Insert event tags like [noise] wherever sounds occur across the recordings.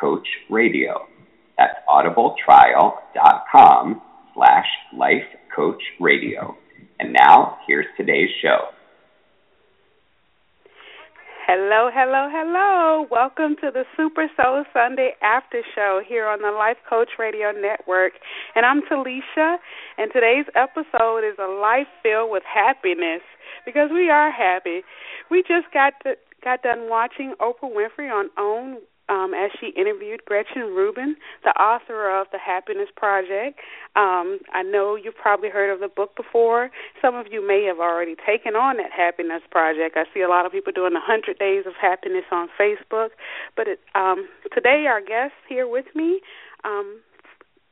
lifecoachradio. That's audibletrial.com slash lifecoachradio. And now, here's today's show. Hello, hello, hello. Welcome to the Super Soul Sunday After Show here on the Life Coach Radio Network. And I'm Telecia, and today's episode is a life filled with happiness because we are happy. We just got to, got done watching Oprah Winfrey on OWN um, as she interviewed Gretchen Rubin, the author of The Happiness Project. Um, I know you've probably heard of the book before. Some of you may have already taken on that Happiness Project. I see a lot of people doing the 100 Days of Happiness on Facebook. But it, um, today, our guests here with me, um,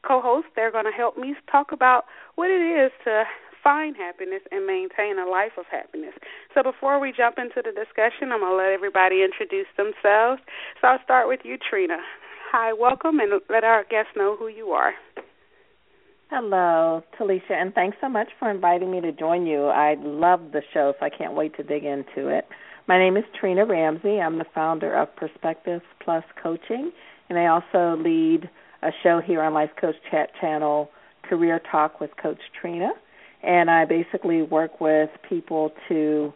co hosts, they're going to help me talk about what it is to find happiness and maintain a life of happiness. So before we jump into the discussion, I'm going to let everybody introduce themselves. So I'll start with you, Trina. Hi, welcome, and let our guests know who you are. Hello, Telecia, and thanks so much for inviting me to join you. I love the show, so I can't wait to dig into it. My name is Trina Ramsey. I'm the founder of Perspective Plus Coaching, and I also lead a show here on Life Coach Chat Channel, Career Talk with Coach Trina and I basically work with people to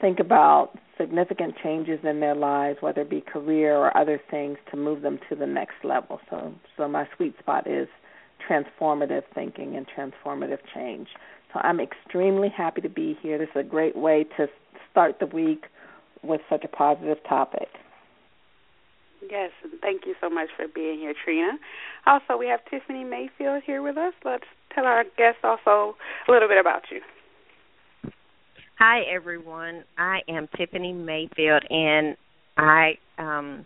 think about significant changes in their lives, whether it be career or other things, to move them to the next level. So, so my sweet spot is transformative thinking and transformative change. So I'm extremely happy to be here. This is a great way to start the week with such a positive topic. Yes, and thank you so much for being here, Trina. Also, we have Tiffany Mayfield here with us. Let's tell our guests also a little bit about you. Hi, everyone. I am Tiffany Mayfield, and I um,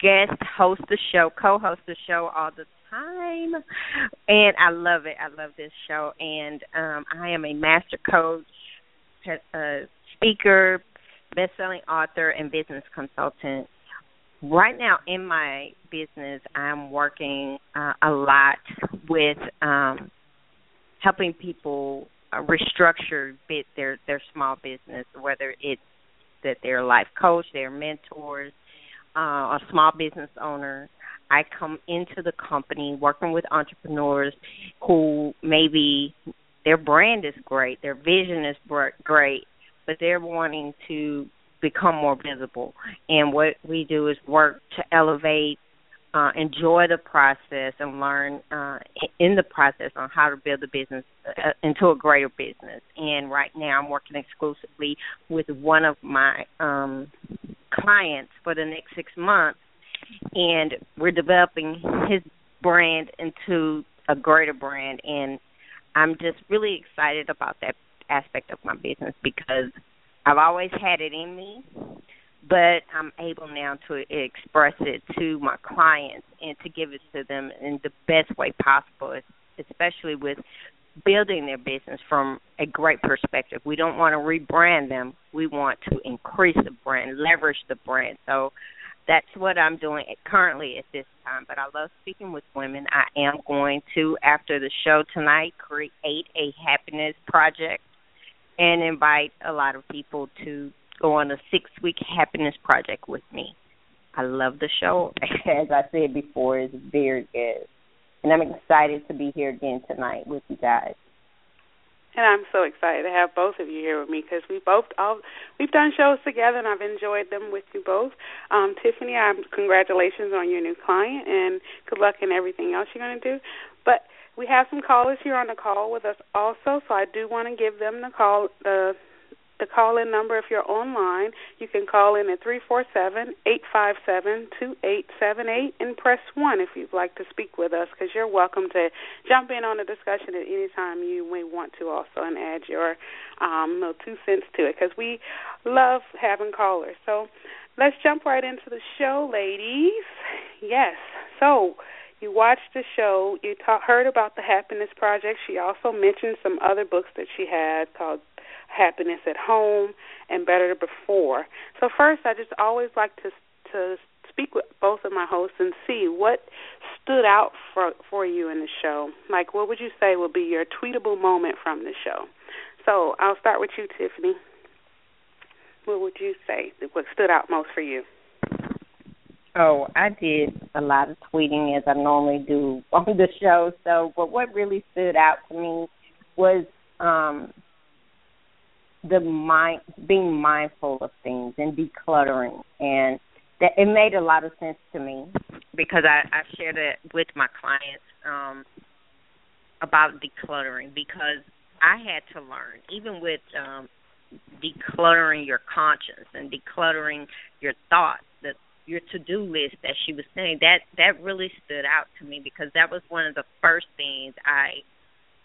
guest host the show, co-host the show all the time, and I love it. I love this show, and um, I am a master coach, a speaker, best-selling author, and business consultant right now in my business i'm working uh, a lot with um helping people uh, restructure bit their their small business whether it's that they're a life coach they're mentors uh a small business owner. I come into the company working with entrepreneurs who maybe their brand is great their vision is great but they're wanting to become more visible. And what we do is work to elevate, uh, enjoy the process, and learn uh, in the process on how to build a business uh, into a greater business. And right now, I'm working exclusively with one of my um, clients for the next six months, and we're developing his brand into a greater brand. And I'm just really excited about that aspect of my business because I've always had it in me, but I'm able now to express it to my clients and to give it to them in the best way possible, especially with building their business from a great perspective. We don't want to rebrand them. We want to increase the brand, leverage the brand. So that's what I'm doing currently at this time. But I love speaking with women. I am going to, after the show tonight, create a happiness project and invite a lot of people to go on a six week happiness project with me. I love the show. [laughs] As I said before, it's very good. And I'm excited to be here again tonight with you guys. And I'm so excited to have both of you here with me because we both all we've done shows together and I've enjoyed them with you both. Um, Tiffany, I'm congratulations on your new client and good luck in everything else you're going to do. But we have some callers here on the call with us also, so I do want to give them the call the the call in number if you're online. You can call in at three four seven eight five seven two eight seven eight and press one if you'd like to speak with us because you're welcome to jump in on the discussion at any time you may want to also and add your um little two cents to it because we love having callers. So let's jump right into the show, ladies. Yes. So you watched the show. You ta- heard about the Happiness Project. She also mentioned some other books that she had called Happiness at Home and Better Before. So first, I just always like to to speak with both of my hosts and see what stood out for for you in the show. Like, what would you say would be your tweetable moment from the show? So I'll start with you, Tiffany. What would you say what stood out most for you? Oh, I did a lot of tweeting as I normally do [laughs] on the show. So, but what really stood out to me was um the mind being mindful of things and decluttering and that it made a lot of sense to me because I, I shared it with my clients um about decluttering because I had to learn even with um decluttering your conscience and decluttering your thoughts your to do list that she was saying that that really stood out to me because that was one of the first things I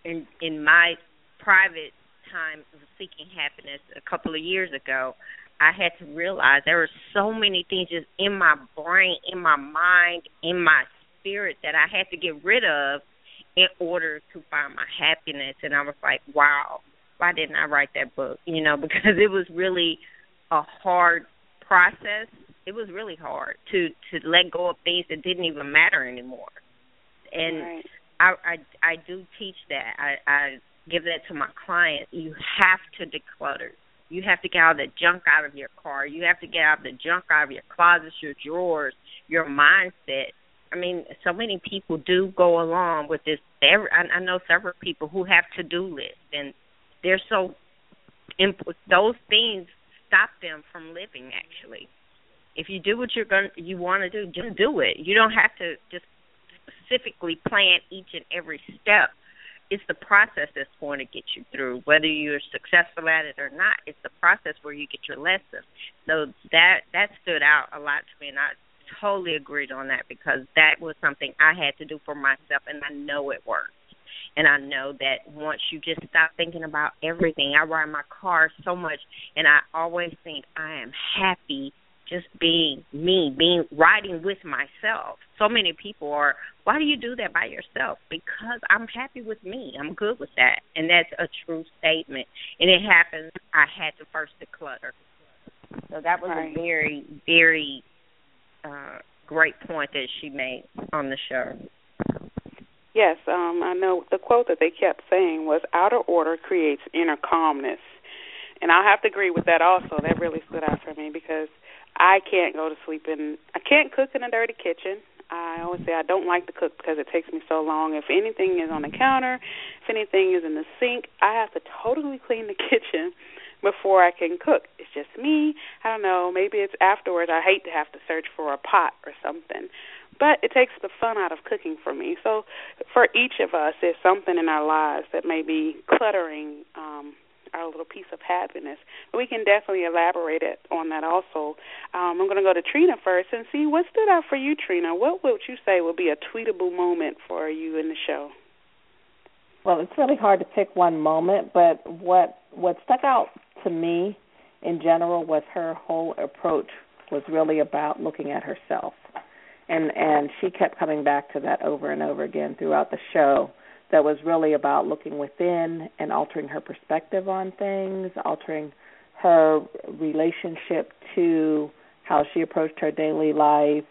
in in my private time of seeking happiness a couple of years ago I had to realize there were so many things just in my brain, in my mind, in my spirit that I had to get rid of in order to find my happiness. And I was like, wow, why didn't I write that book? You know, [laughs] because it was really a hard process. It was really hard to to let go of things that didn't even matter anymore. And right. I I I do teach that. I I give that to my clients. You have to declutter. You have to get all the junk out of your car. You have to get out the junk out of your closets, your drawers, your mindset. I mean, so many people do go along with this. I know several people who have to do lists, and they're so those things stop them from living. Actually, if you do what you're going, you want to do, just do it. You don't have to just specifically plan each and every step. It's the process that's going to get you through. Whether you're successful at it or not it's the process where you get your lesson. So that that stood out a lot to me and i totally agreed on that because that was something i had to do for myself and i know it works and i know that once you just stop thinking about everything i ride my car so much and i always think i am happy just being me, being riding with myself. So many people are, why do you do that by yourself? Because I'm happy with me. I'm good with that. And that's a true statement. And it happens I had to first declutter. So that was right. a very, very uh great point that she made on the show. Yes, um, I know the quote that they kept saying was outer order creates inner calmness. And I have to agree with that also. That really stood out for me because I can't go to sleep in. I can't cook in a dirty kitchen. I always say I don't like to cook because it takes me so long. If anything is on the counter, if anything is in the sink, I have to totally [laughs] clean the kitchen before I can cook. It's just me. I don't know. Maybe it's afterwards. I hate to have to search for a pot or something. But it takes the fun out of cooking for me. So for each of us, there's something in our lives that may be cluttering um, our little piece of happiness. We can definitely elaborate it on that also. Um, I'm going to go to Trina first and see what stood out for you, Trina. What would you say would be a tweetable moment for you in the show? Well, it's really hard to pick one moment, but what what stuck out to me in general was her whole approach was really about looking at herself. And and she kept coming back to that over and over again throughout the show that was really about looking within and altering her perspective on things, altering her relationship to how she approached her daily life,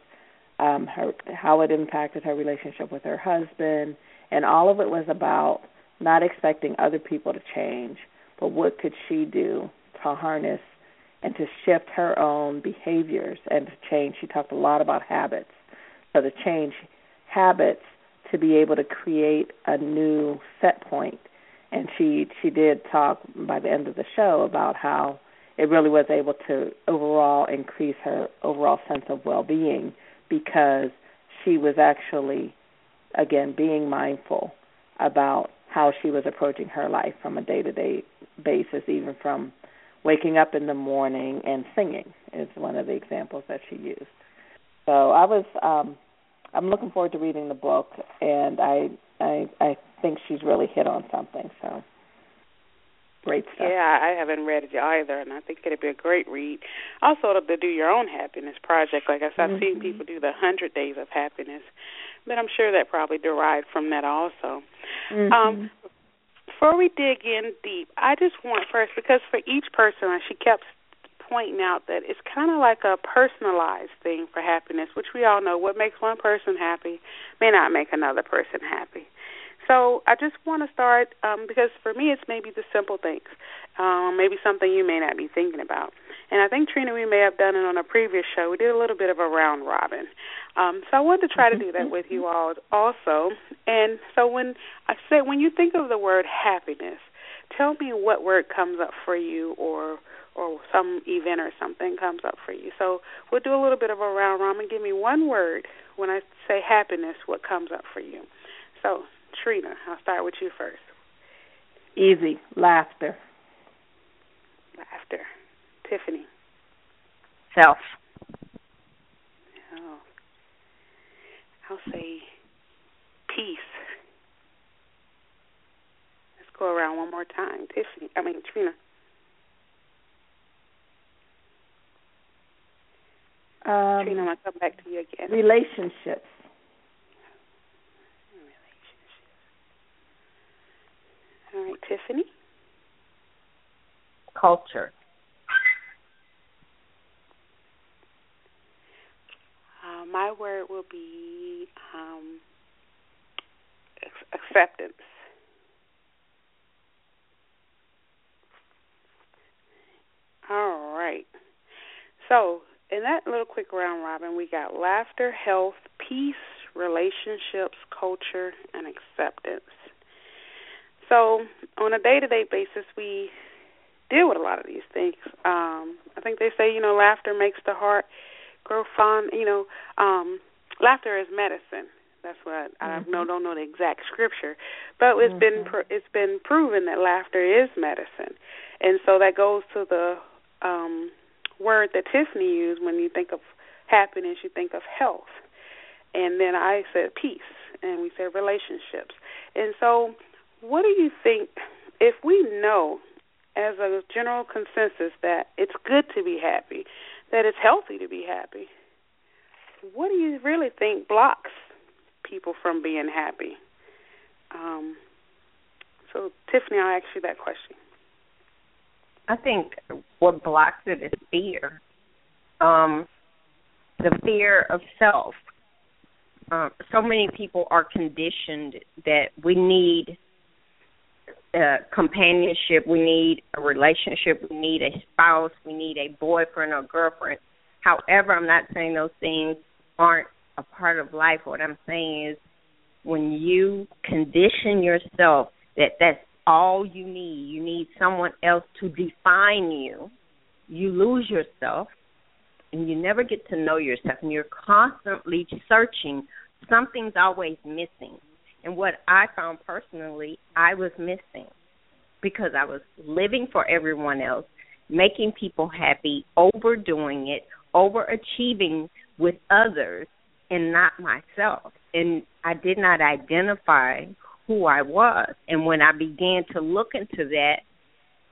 um, her how it impacted her relationship with her husband, and all of it was about not expecting other people to change, but what could she do to harness and to shift her own behaviors and to change. She talked a lot about habits. So to change habits to be able to create a new set point. And she she did talk by the end of the show about how it really was able to overall increase her overall sense of well-being because she was actually again being mindful about how she was approaching her life from a day-to-day basis even from waking up in the morning and singing is one of the examples that she used. So I was um I'm looking forward to reading the book, and I I I think she's really hit on something. So. Great stuff. Yeah, I haven't read it either, and I think it'd be a great read. Also, to do your own happiness project. Like I said, I've seen mm-hmm. people do the hundred days of happiness, but I'm sure that probably derived from that also. Mm-hmm. Um, before we dig in deep, I just want first because for each person, she kept pointing out that it's kind of like a personalized thing for happiness, which we all know what makes one person happy may not make another person happy. So I just want to start um, because for me it's maybe the simple things, um, maybe something you may not be thinking about. And I think Trina, we may have done it on a previous show. We did a little bit of a round robin. Um, so I wanted to try to do that with you all also. And so when I say when you think of the word happiness, tell me what word comes up for you or or some event or something comes up for you. So we'll do a little bit of a round robin. Give me one word when I say happiness, what comes up for you. So Trina, I'll start with you first. Easy. Laughter. Laughter. Tiffany. Self. Oh. I'll say peace. Let's go around one more time. Tiffany. I mean Trina. Um, Trina, I'm gonna come back to you again. Relationships. All right, Tiffany. Culture. Uh, my word will be um, acceptance. All right. So, in that little quick round robin, we got laughter, health, peace, relationships, culture, and acceptance. So on a day to day basis, we deal with a lot of these things. Um, I think they say, you know, laughter makes the heart grow fond. You know, um, laughter is medicine. That's what I, mm-hmm. I know, don't know the exact scripture, but it's mm-hmm. been pr- it's been proven that laughter is medicine, and so that goes to the um, word that Tiffany used when you think of happiness, you think of health, and then I said peace, and we said relationships, and so what do you think if we know as a general consensus that it's good to be happy, that it's healthy to be happy? What do you really think blocks people from being happy? Um, so, Tiffany, I'll ask you that question. I think what blocks it is fear. Um, the fear of self. Um, so many people are conditioned that we need uh, companionship, we need a relationship, we need a spouse, we need a boyfriend or girlfriend. However, I'm not saying those things aren't a part of life. What I'm saying is when you condition yourself that that's all you need, you need someone else to define you, you lose yourself and you never get to know yourself and you're constantly searching. Something's always missing. And what I found personally, I was missing because I was living for everyone else, making people happy, overdoing it, overachieving with others, and not myself. And I did not identify who I was. And when I began to look into that,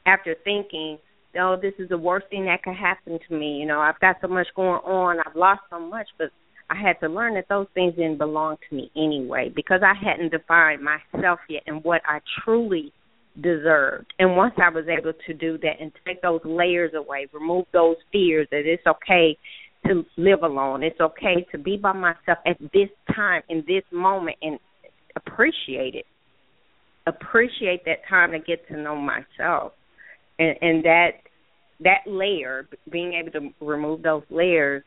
after thinking, oh, this is the worst thing that could happen to me, you know, I've got so much going on, I've lost so much, but I had to learn that those things didn't belong to me anyway because I hadn't defined myself yet and what I truly deserved. And once I was able to do that and take those layers away, remove those fears that it's okay to live alone, it's okay to be by myself at this time, in this moment, and appreciate it. Appreciate that time to get to know myself. And, and that that layer, being able to remove those layers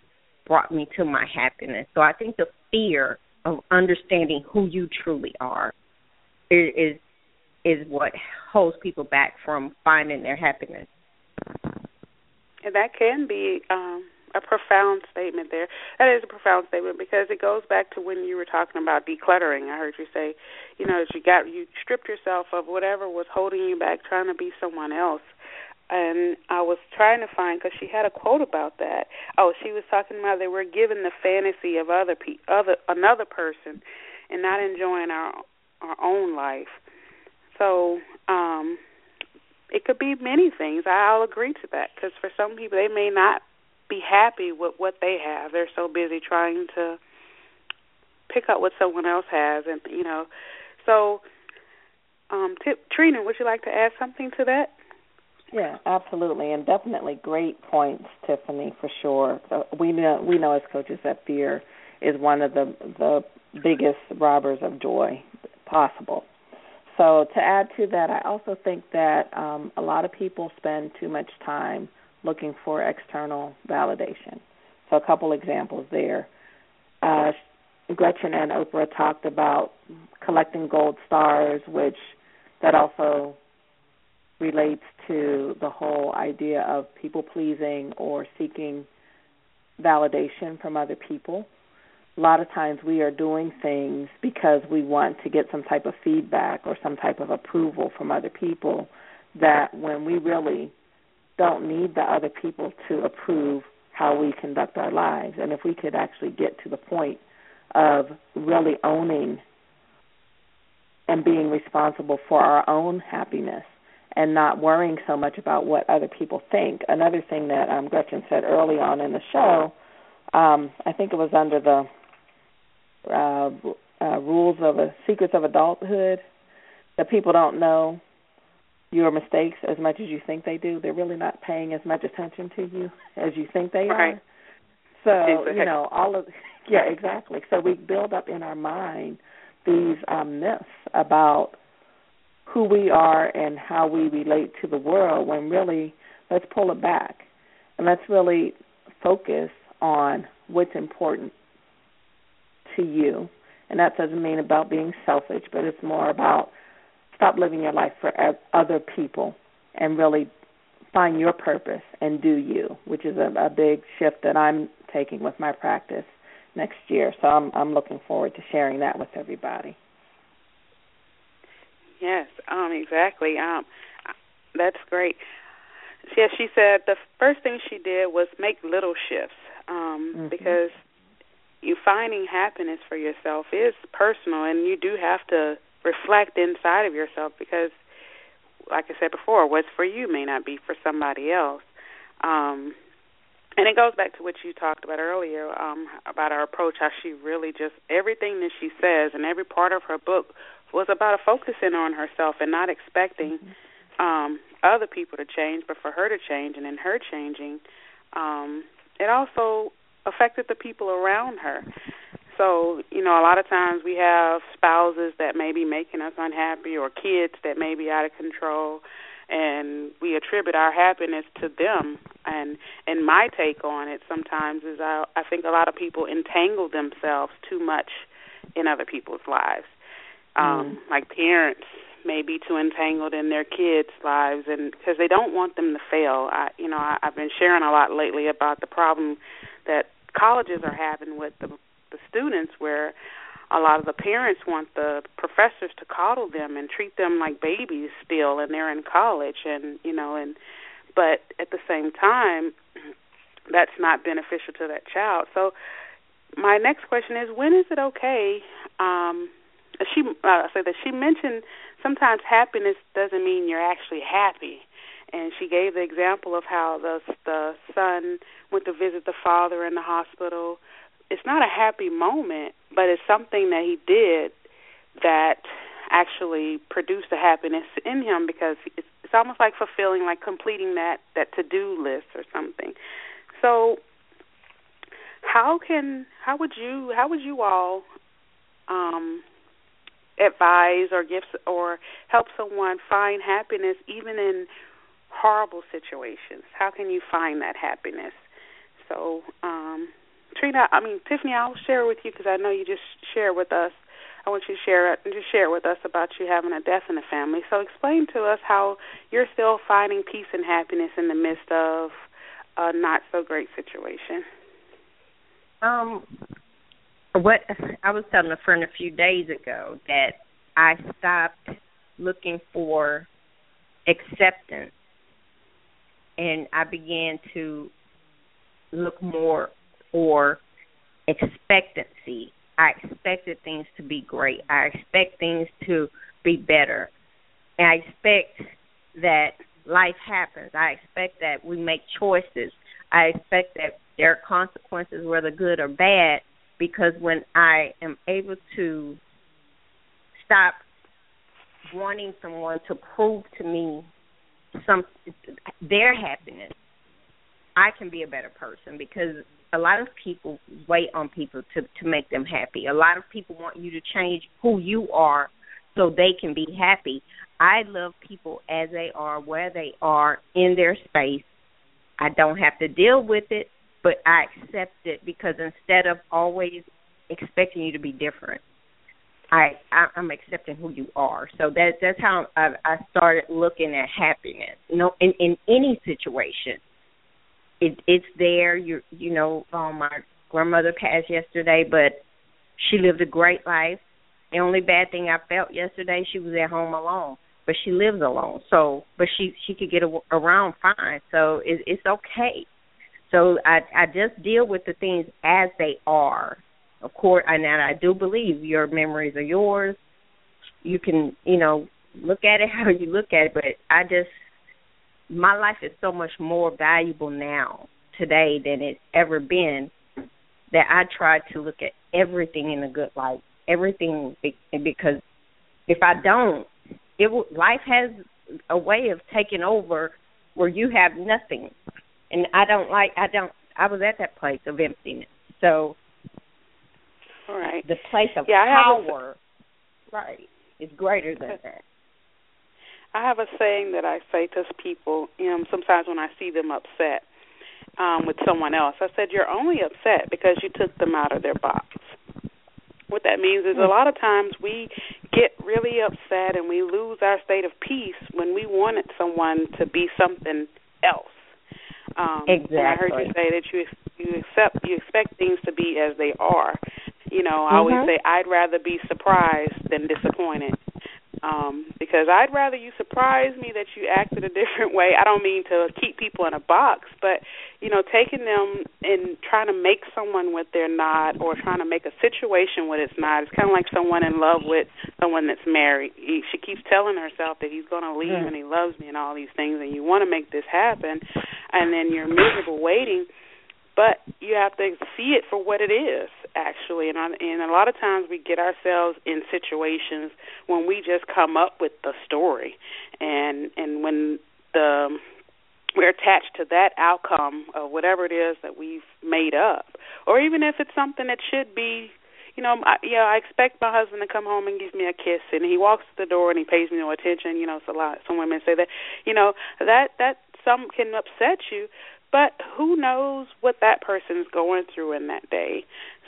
brought me to my happiness. So I think the fear of understanding who you truly are is is what holds people back from finding their happiness. And that can be um a profound statement there. That is a profound statement because it goes back to when you were talking about decluttering. I heard you say, you know, you got you stripped yourself of whatever was holding you back, trying to be someone else and I was trying to find because she had a quote about that. Oh, she was talking about that we're given the fantasy of other pe- other another person, and not enjoying our our own life. So, um, it could be many things. I'll agree to that because for some people they may not be happy with what they have. They're so busy trying to pick up what someone else has, and you know. So, um, Trina, would you like to add something to that? Yeah, absolutely, and definitely great points, Tiffany, for sure. So we know we know as coaches that fear is one of the the biggest robbers of joy possible. So to add to that, I also think that um, a lot of people spend too much time looking for external validation. So a couple examples there. Uh, Gretchen and Oprah talked about collecting gold stars, which that also relates to the whole idea of people pleasing or seeking validation from other people. A lot of times we are doing things because we want to get some type of feedback or some type of approval from other people that when we really don't need the other people to approve how we conduct our lives. And if we could actually get to the point of really owning and being responsible for our own happiness and not worrying so much about what other people think. Another thing that um, Gretchen said early on in the show, um, I think it was under the uh, uh, rules of a secrets of adulthood, that people don't know your mistakes as much as you think they do. They're really not paying as much attention to you as you think they right. are. So you know all of [laughs] yeah exactly. So we build up in our mind these um, myths about who we are and how we relate to the world when really let's pull it back and let's really focus on what's important to you. And that doesn't mean about being selfish, but it's more about stop living your life for other people and really find your purpose and do you, which is a, a big shift that I'm taking with my practice next year. So I'm I'm looking forward to sharing that with everybody. Yes, um, exactly. Um, that's great. Yes, she said the first thing she did was make little shifts um, mm-hmm. because you finding happiness for yourself is personal, and you do have to reflect inside of yourself because, like I said before, what's for you may not be for somebody else. Um, and it goes back to what you talked about earlier um, about our approach, how she really just everything that she says and every part of her book was about a focusing on herself and not expecting mm-hmm. um, other people to change, but for her to change, and in her changing, um, it also affected the people around her. So, you know, a lot of times we have spouses that may be making us unhappy or kids that may be out of control and we attribute our happiness to them and and my take on it sometimes is I I think a lot of people entangle themselves too much in other people's lives. Um mm. like parents may be too entangled in their kids' lives and because they don't want them to fail. I you know, I, I've been sharing a lot lately about the problem that colleges are having with the the students where a lot of the parents want the professors to coddle them and treat them like babies still and they're in college and you know and but at the same time [clears throat] that's not beneficial to that child so my next question is when is it okay um she uh, so that she mentioned sometimes happiness doesn't mean you're actually happy and she gave the example of how the the son went to visit the father in the hospital. It's not a happy moment, but it's something that he did that actually produced a happiness in him because it's, it's almost like fulfilling, like completing that that to do list or something. So, how can how would you how would you all um, advise or give or help someone find happiness even in horrible situations? How can you find that happiness? So, um, Trina, I mean Tiffany, I'll share with you because I know you just share with us. I want you to share and just share with us about you having a death in the family. So, explain to us how you're still finding peace and happiness in the midst of a not so great situation. Um, what I was telling a friend a few days ago that I stopped looking for acceptance and I began to look more for expectancy. I expected things to be great. I expect things to be better. And I expect that life happens. I expect that we make choices. I expect that there are consequences, whether good or bad, because when I am able to stop wanting someone to prove to me some their happiness, I can be a better person because a lot of people wait on people to to make them happy. A lot of people want you to change who you are so they can be happy. I love people as they are, where they are in their space. I don't have to deal with it, but I accept it because instead of always expecting you to be different, I, I I'm accepting who you are. So that that's how I, I started looking at happiness. You know, in in any situation, it it's there. You you know, um, my grandmother passed yesterday, but she lived a great life. The only bad thing I felt yesterday, she was at home alone, but she lives alone. So, but she she could get a, around fine. So it, it's okay. So I I just deal with the things as they are. Of course, and I do believe your memories are yours. You can you know look at it [laughs] how you look at it, but I just my life is so much more valuable now today than it's ever been that I try to look at everything in a good light. Everything because if I don't, it will, life has a way of taking over where you have nothing, and I don't like. I don't. I was at that place of emptiness. So, all right, the place of yeah, power, a, right, is greater than that. I have a saying that I say to people um, sometimes when I see them upset um, with someone else. I said, You're only upset because you took them out of their box. What that means is a lot of times we get really upset and we lose our state of peace when we wanted someone to be something else. Um, exactly. And I heard you say that you you accept you expect things to be as they are. You know, I mm-hmm. always say I'd rather be surprised than disappointed um, because I'd rather you surprise me that you acted a different way. I don't mean to keep people in a box, but you know, taking them and trying to make someone what they're not, or trying to make a situation what it's not. It's kind of like someone in love with someone that's married. He, she keeps telling herself that he's going to leave mm. and he loves me and all these things, and you want to make this happen, and then you're miserable waiting but you have to see it for what it is actually and I, and a lot of times we get ourselves in situations when we just come up with the story and and when the we're attached to that outcome of whatever it is that we've made up or even if it's something that should be you know, I, yeah, I expect my husband to come home and give me a kiss, and he walks to the door and he pays me no attention. You know, it's a lot. Some women say that. You know, that that some can upset you, but who knows what that person's going through in that day.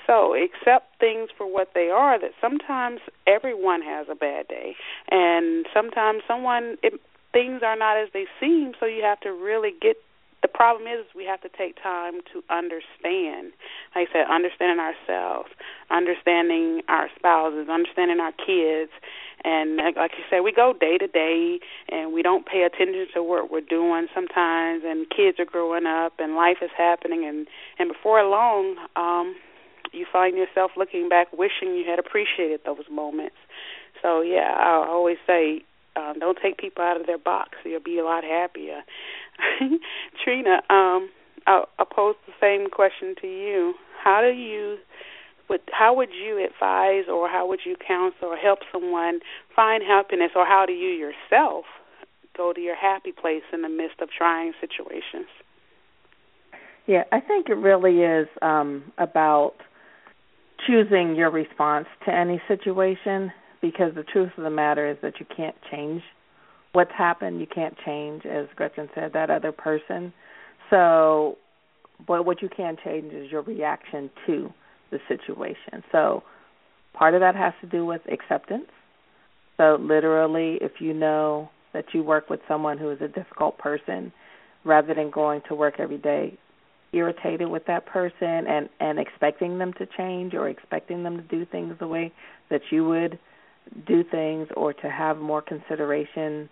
So accept things for what they are. That sometimes everyone has a bad day, and sometimes someone it, things are not as they seem. So you have to really get. The problem is we have to take time to understand. Like I said, understanding ourselves, understanding our spouses, understanding our kids, and like you said, we go day to day, and we don't pay attention to what we're doing sometimes. And kids are growing up, and life is happening, and and before long, um, you find yourself looking back, wishing you had appreciated those moments. So yeah, I always say, um, don't take people out of their box. You'll be a lot happier. [laughs] Trina, um, I'll, I'll pose the same question to you. How do you would how would you advise or how would you counsel or help someone find happiness or how do you yourself go to your happy place in the midst of trying situations? Yeah, I think it really is um about choosing your response to any situation because the truth of the matter is that you can't change what's happened. You can't change, as Gretchen said, that other person. So, but what you can change is your reaction to the situation. So part of that has to do with acceptance. So literally, if you know that you work with someone who is a difficult person, rather than going to work every day irritated with that person and and expecting them to change or expecting them to do things the way that you would do things or to have more consideration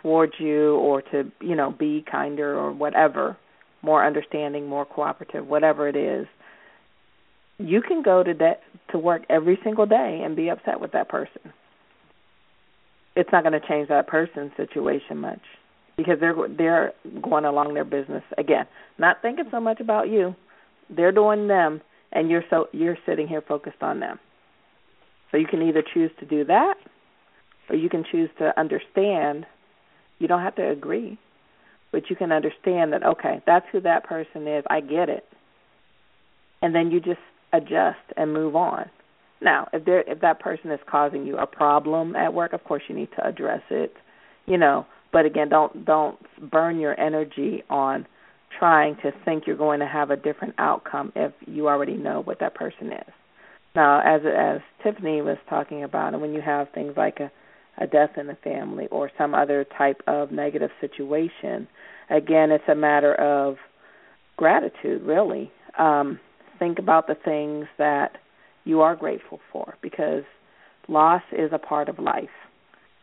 towards you or to you know be kinder or whatever more understanding more cooperative whatever it is you can go to de- to work every single day and be upset with that person. It's not going to change that person's situation much because they're they're going along their business again, not thinking so much about you. They're doing them, and you're so you're sitting here focused on them. So you can either choose to do that, or you can choose to understand. You don't have to agree, but you can understand that okay, that's who that person is. I get it, and then you just adjust and move on. Now, if there if that person is causing you a problem at work, of course you need to address it. You know, but again, don't don't burn your energy on trying to think you're going to have a different outcome if you already know what that person is. Now, as as Tiffany was talking about, and when you have things like a a death in the family or some other type of negative situation, again, it's a matter of gratitude, really. Um, think about the things that you are grateful for because loss is a part of life.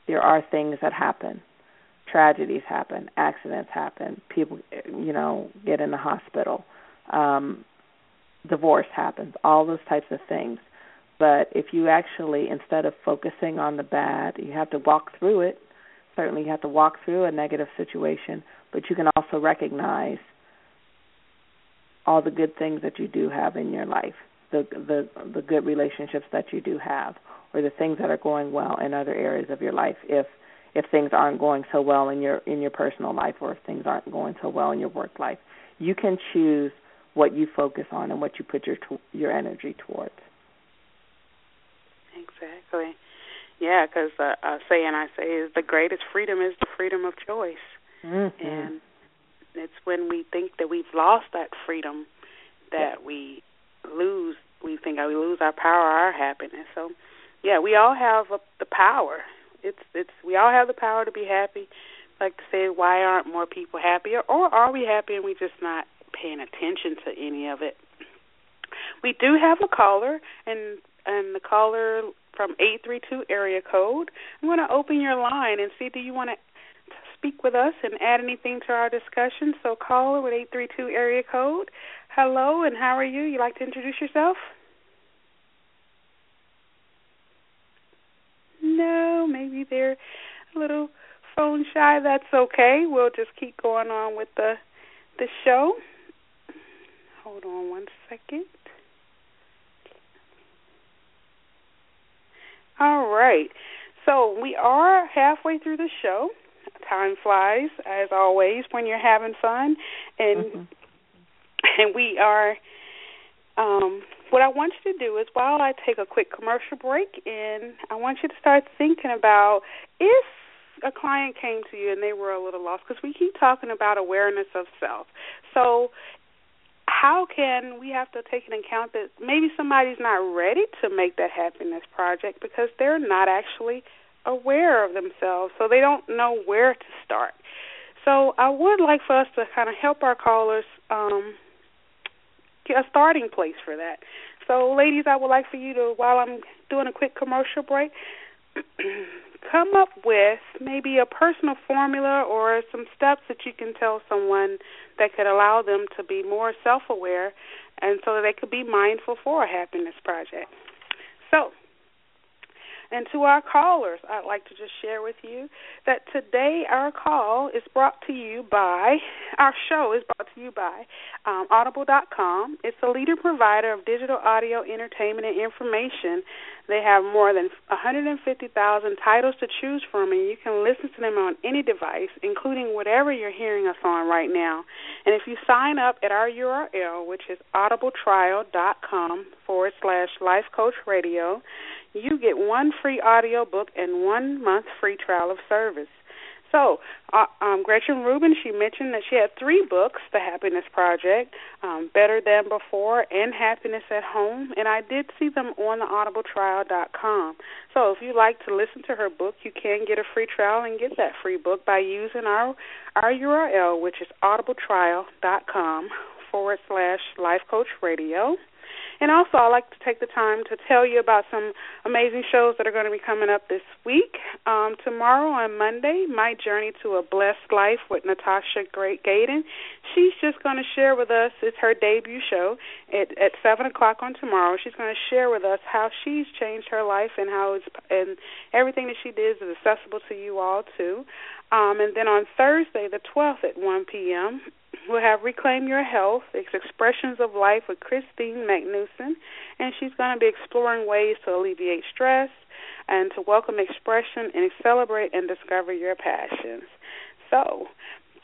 There are things that happen. Tragedies happen, accidents happen, people you know, get in the hospital. Um divorce happens, all those types of things. But if you actually instead of focusing on the bad, you have to walk through it. Certainly you have to walk through a negative situation, but you can also recognize all the good things that you do have in your life the the the good relationships that you do have or the things that are going well in other areas of your life if if things aren't going so well in your in your personal life or if things aren't going so well in your work life you can choose what you focus on and what you put your your energy towards exactly yeah because uh, a saying i say is the greatest freedom is the freedom of choice mm-hmm. and it's when we think that we've lost that freedom that yeah. we lose we think we lose our power, our happiness. So, yeah, we all have a, the power. It's it's we all have the power to be happy. Like to say, why aren't more people happier, or are we happy and we just not paying attention to any of it? We do have a caller, and and the caller from eight three two area code. I'm going to open your line and see. Do you want to speak with us and add anything to our discussion? So caller with eight three two area code. Hello, and how are you? You like to introduce yourself? No, maybe they're a little phone shy. That's okay. We'll just keep going on with the the show. Hold on one second. All right. So we are halfway through the show. Time flies, as always, when you're having fun. And mm-hmm. [laughs] and we are. Um, what I want you to do is, while I take a quick commercial break, and I want you to start thinking about if a client came to you and they were a little lost, because we keep talking about awareness of self. So, how can we have to take into account that maybe somebody's not ready to make that happiness project because they're not actually aware of themselves, so they don't know where to start. So, I would like for us to kind of help our callers. Um, get a starting place for that. So, ladies, I would like for you to, while I'm doing a quick commercial break, [clears throat] come up with maybe a personal formula or some steps that you can tell someone that could allow them to be more self aware and so that they could be mindful for a happiness project. So, and to our callers, I'd like to just share with you that today our call is brought to you by, our show is brought to you by um, Audible.com. It's a leading provider of digital audio entertainment and information. They have more than 150,000 titles to choose from, and you can listen to them on any device, including whatever you're hearing us on right now. And if you sign up at our URL, which is audibletrial.com forward slash life coach radio, you get one free audio book and one month free trial of service. So, uh, um, Gretchen Rubin, she mentioned that she had three books The Happiness Project, um, Better Than Before, and Happiness at Home, and I did see them on the audibletrial.com. So, if you like to listen to her book, you can get a free trial and get that free book by using our, our URL, which is audibletrial.com forward slash life coach radio. And also, I'd like to take the time to tell you about some amazing shows that are going to be coming up this week. Um, tomorrow on Monday, My Journey to a Blessed Life with Natasha Great Gaden. She's just going to share with us, it's her debut show at, at 7 o'clock on tomorrow. She's going to share with us how she's changed her life and how it's, and everything that she did is accessible to you all, too. Um, and then on Thursday, the 12th at 1 p.m., we'll have Reclaim Your Health, it's Expressions of Life with Christine Magnuson. And she's going to be exploring ways to alleviate stress and to welcome expression and celebrate and discover your passions. So,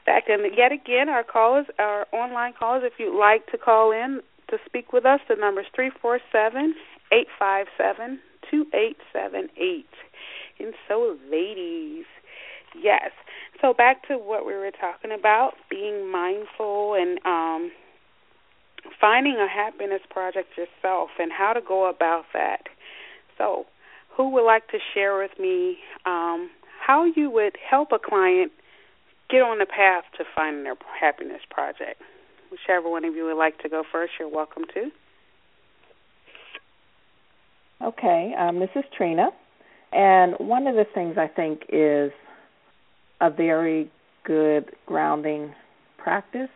back in yet again, our callers, our online callers, if you'd like to call in to speak with us, the number is 347 857 2878. And so, ladies, Yes. So back to what we were talking about, being mindful and um finding a happiness project yourself and how to go about that. So, who would like to share with me um how you would help a client get on the path to finding their happiness project? Whichever one of you would like to go first, you're welcome to. Okay, um, this is Trina. And one of the things I think is a very good grounding practice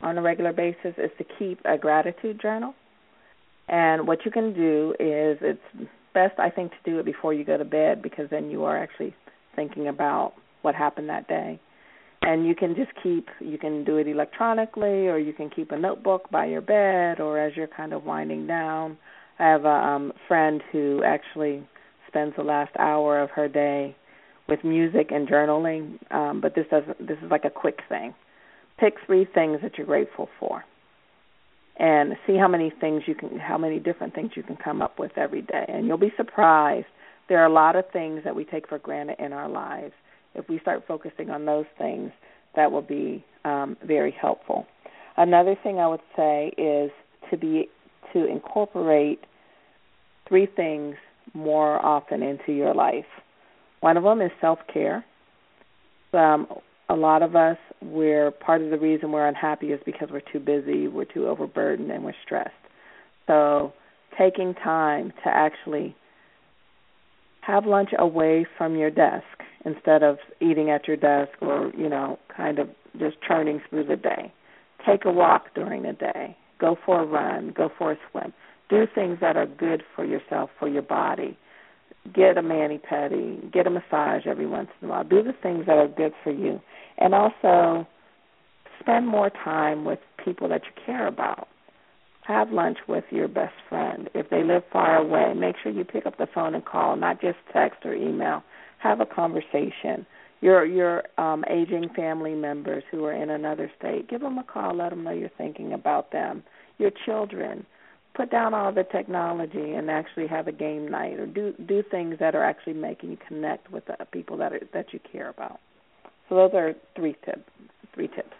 on a regular basis is to keep a gratitude journal. And what you can do is it's best I think to do it before you go to bed because then you are actually thinking about what happened that day. And you can just keep you can do it electronically or you can keep a notebook by your bed or as you're kind of winding down. I have a um friend who actually spends the last hour of her day with music and journaling, um, but this doesn't. This is like a quick thing. Pick three things that you're grateful for, and see how many things you can, how many different things you can come up with every day, and you'll be surprised. There are a lot of things that we take for granted in our lives. If we start focusing on those things, that will be um, very helpful. Another thing I would say is to be to incorporate three things more often into your life. One of them is self care. Um, a lot of us, we're part of the reason we're unhappy is because we're too busy, we're too overburdened, and we're stressed. So, taking time to actually have lunch away from your desk instead of eating at your desk or, you know, kind of just churning through the day. Take a walk during the day. Go for a run. Go for a swim. Do things that are good for yourself, for your body get a mani pedi, get a massage every once in a while. Do the things that are good for you, and also spend more time with people that you care about. Have lunch with your best friend. If they live far away, make sure you pick up the phone and call, not just text or email. Have a conversation. Your your um, aging family members who are in another state, give them a call. Let them know you're thinking about them. Your children put down all the technology and actually have a game night or do do things that are actually making you connect with the people that are that you care about. So those are three tips. Three tips.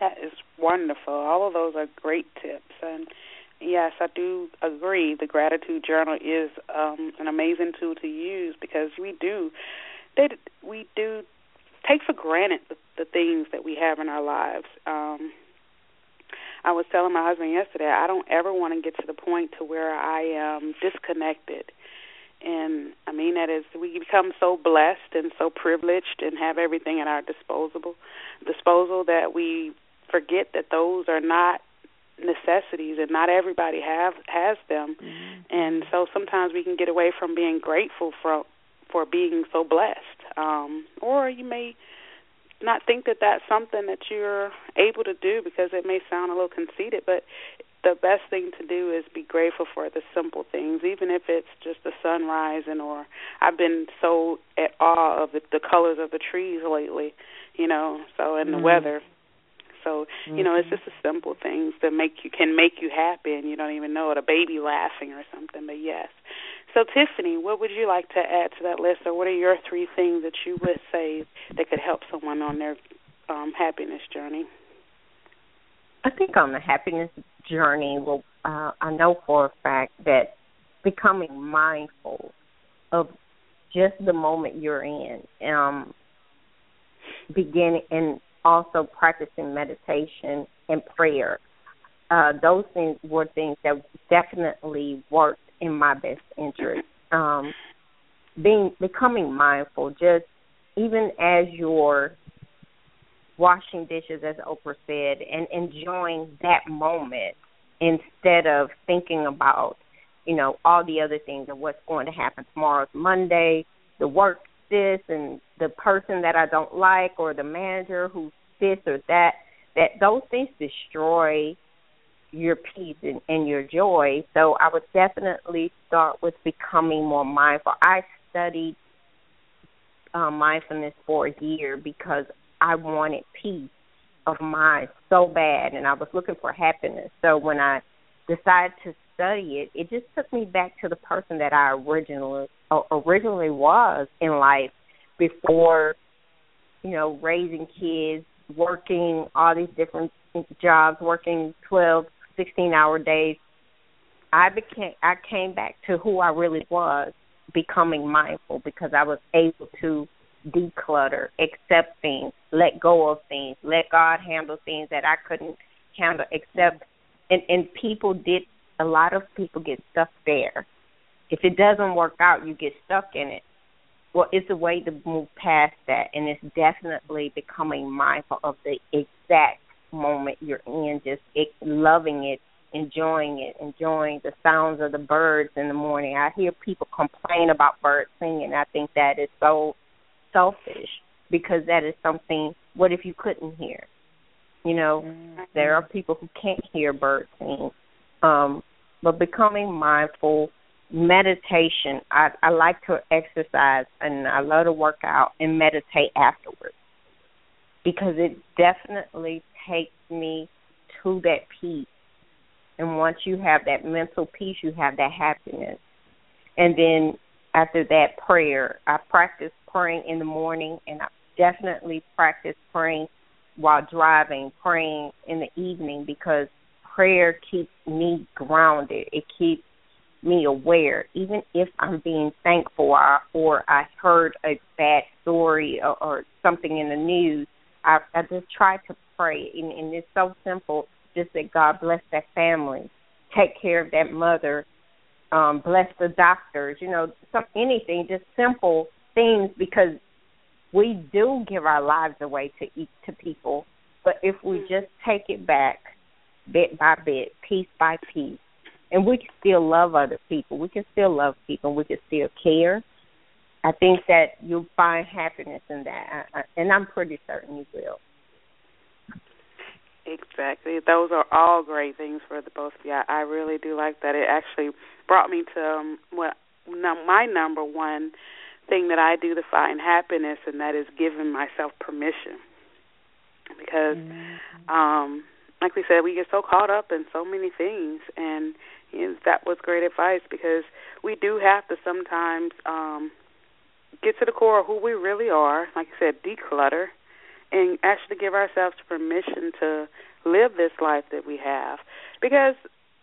That is wonderful. All of those are great tips and yes, I do agree the gratitude journal is um an amazing tool to use because we do they we do take for granted the, the things that we have in our lives. Um I was telling my husband yesterday, I don't ever want to get to the point to where I am disconnected. And I mean that is we become so blessed and so privileged and have everything at our disposable disposal that we forget that those are not necessities and not everybody have has them. Mm-hmm. And so sometimes we can get away from being grateful for for being so blessed. Um or you may not think that that's something that you're able to do because it may sound a little conceited, but the best thing to do is be grateful for the simple things, even if it's just the sun rising or I've been so at awe of the, the colors of the trees lately, you know, so and the mm-hmm. weather. So, you know, it's mm-hmm. just the simple things that make you can make you happy and you don't even know it, a baby laughing or something. But yes. So, Tiffany, what would you like to add to that list, or what are your three things that you would say that could help someone on their um, happiness journey? I think on the happiness journey, well, uh, I know for a fact that becoming mindful of just the moment you're in, um, beginning and also practicing meditation and prayer uh, those things were things that definitely worked in my best interest. Um, being becoming mindful, just even as you're washing dishes, as Oprah said, and enjoying that moment instead of thinking about, you know, all the other things of what's going to happen tomorrow's Monday, the work this and the person that I don't like or the manager who's this or that. That those things destroy your peace and, and your joy. So I would definitely start with becoming more mindful. I studied uh, mindfulness for a year because I wanted peace of mind so bad, and I was looking for happiness. So when I decided to study it, it just took me back to the person that I originally uh, originally was in life before, you know, raising kids, working all these different jobs, working twelve, sixteen hour days. I became I came back to who I really was, becoming mindful because I was able to declutter, accept things, let go of things, let God handle things that I couldn't handle, accept and and people did a lot of people get stuck there. If it doesn't work out, you get stuck in it. Well, it's a way to move past that, and it's definitely becoming mindful of the exact moment you're in, just it, loving it, enjoying it, enjoying the sounds of the birds in the morning. I hear people complain about birds singing. I think that is so selfish because that is something. What if you couldn't hear? You know, mm-hmm. there are people who can't hear birds sing. Um, but becoming mindful, meditation. I, I like to exercise and I love to work out and meditate afterwards because it definitely takes me to that peace. And once you have that mental peace, you have that happiness. And then after that, prayer. I practice praying in the morning, and I definitely practice praying while driving, praying in the evening because prayer keeps me grounded. It keeps me aware, even if I'm being thankful or, or I heard a bad story or, or something in the news. I, I just try to pray, and, and it's so simple. Just that God bless that family, take care of that mother, um, bless the doctors. You know, some anything, just simple things because we do give our lives away to each to people. But if we just take it back bit by bit, piece by piece. And we can still love other people. We can still love people. We can still care. I think that you'll find happiness in that, I, I, and I'm pretty certain you will. Exactly. Those are all great things for the both of you. I, I really do like that. It actually brought me to um, what my number one thing that I do to find happiness, and that is giving myself permission. Because mm-hmm. um like we said, we get so caught up in so many things, and you know, that was great advice because we do have to sometimes um, get to the core of who we really are. Like you said, declutter, and actually give ourselves permission to live this life that we have. Because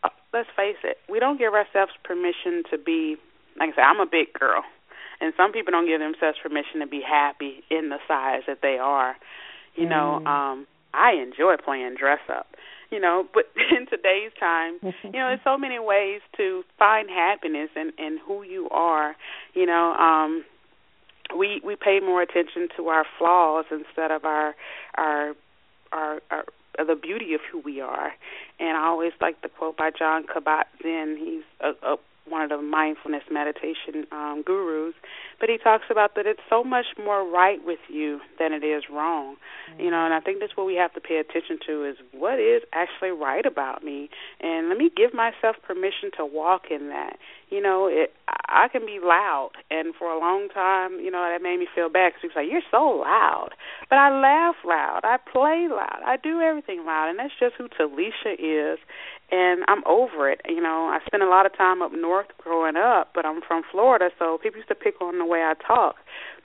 uh, let's face it, we don't give ourselves permission to be. Like I said, I'm a big girl, and some people don't give themselves permission to be happy in the size that they are. You mm. know, um, I enjoy playing dress up. You know, [laughs] but in today's time, you know, there's so many ways to find happiness in in who you are. You know, um we we pay more attention to our flaws instead of our our our, our the beauty of who we are. And I always like the quote by Jon Kabat-Zinn. He's a, a one of the mindfulness meditation um, gurus, but he talks about that it's so much more right with you than it is wrong. Mm-hmm. You know, and I think that's what we have to pay attention to is what is actually right about me, and let me give myself permission to walk in that. You know, it I can be loud, and for a long time, you know, that made me feel bad because was like, "You're so loud," but I laugh loud, I play loud, I do everything loud, and that's just who Telecia is and I'm over it. You know, I spent a lot of time up north growing up, but I'm from Florida, so people used to pick on the way I talk.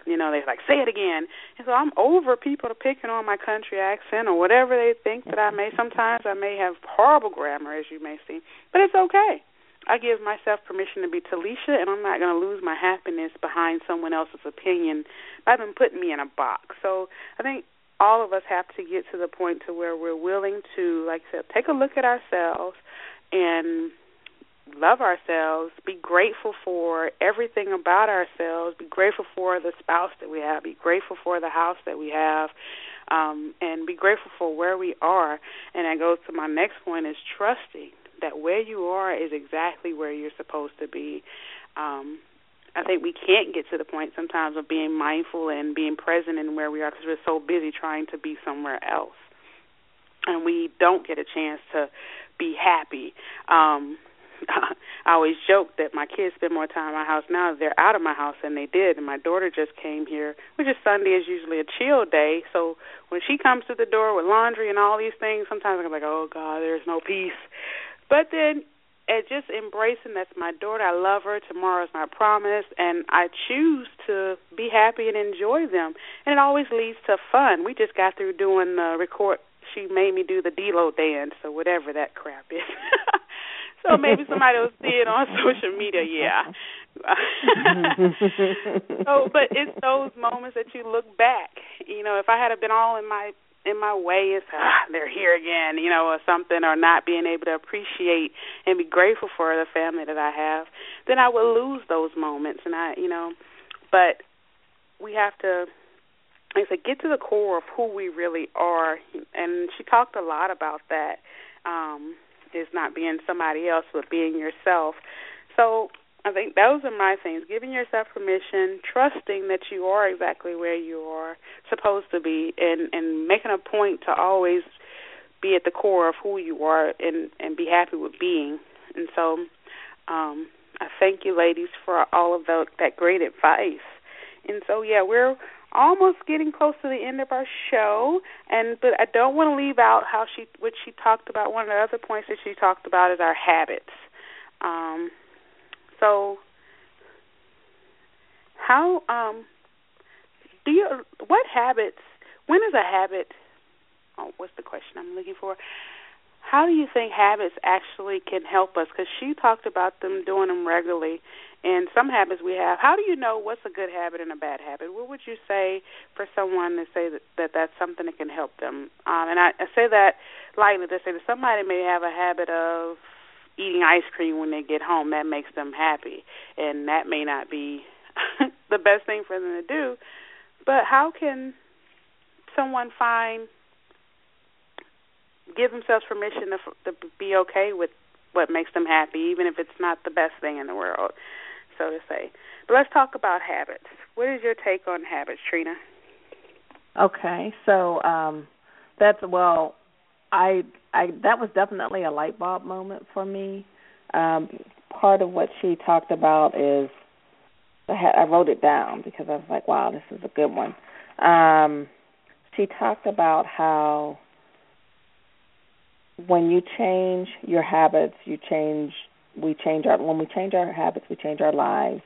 You know, they're like, say it again. And so I'm over people picking on my country accent or whatever they think that I may. Sometimes I may have horrible grammar, as you may see, but it's okay. I give myself permission to be Telecia, and I'm not going to lose my happiness behind someone else's opinion by them putting me in a box. So I think all of us have to get to the point to where we're willing to, like I said, take a look at ourselves and love ourselves, be grateful for everything about ourselves, be grateful for the spouse that we have, be grateful for the house that we have, um, and be grateful for where we are. And that goes to my next point is trusting that where you are is exactly where you're supposed to be. Um, I think we can't get to the point sometimes of being mindful and being present in where we are because we're so busy trying to be somewhere else, and we don't get a chance to be happy. Um, [laughs] I always joke that my kids spend more time in my house now they're out of my house than they did. And my daughter just came here, which is Sunday is usually a chill day. So when she comes to the door with laundry and all these things, sometimes I'm like, oh God, there's no peace. But then and just embracing that's my daughter. I love her. Tomorrow's my promise, and I choose to be happy and enjoy them. And it always leads to fun. We just got through doing the record. She made me do the D-Lo dance or whatever that crap is. [laughs] so maybe somebody will see it on [laughs] social media. Yeah. [laughs] so, but it's those moments that you look back. You know, if I had been all in my in my way is ah, they're here again, you know, or something, or not being able to appreciate and be grateful for the family that I have, then I will lose those moments. And I, you know, but we have to, I said, get to the core of who we really are. And she talked a lot about that. Um, is not being somebody else, but being yourself. So I think those are my things. Giving yourself permission, trusting that you are exactly where you are supposed to be, and and making a point to always be at the core of who you are and and be happy with being. And so, um, I thank you, ladies, for all of the, that great advice. And so, yeah, we're almost getting close to the end of our show, and but I don't want to leave out how she what she talked about. One of the other points that she talked about is our habits. Um, so, how um, do you? What habits? When is a habit? Oh, what's the question I'm looking for? How do you think habits actually can help us? Because she talked about them doing them regularly, and some habits we have. How do you know what's a good habit and a bad habit? What would you say for someone to say that, that that's something that can help them? Um, and I, I say that lightly to say that somebody may have a habit of eating ice cream when they get home. That makes them happy, and that may not be [laughs] the best thing for them to do. But how can someone find give themselves permission to, to be okay with what makes them happy, even if it's not the best thing in the world, so to say. But let's talk about habits. What is your take on habits, Trina? Okay, so um, that's well, I I that was definitely a light bulb moment for me. Um, part of what she talked about is I, wrote it down because I was like, wow, this is a good one. Um, she talked about how when you change your habits, you change we change our when we change our habits, we change our lives,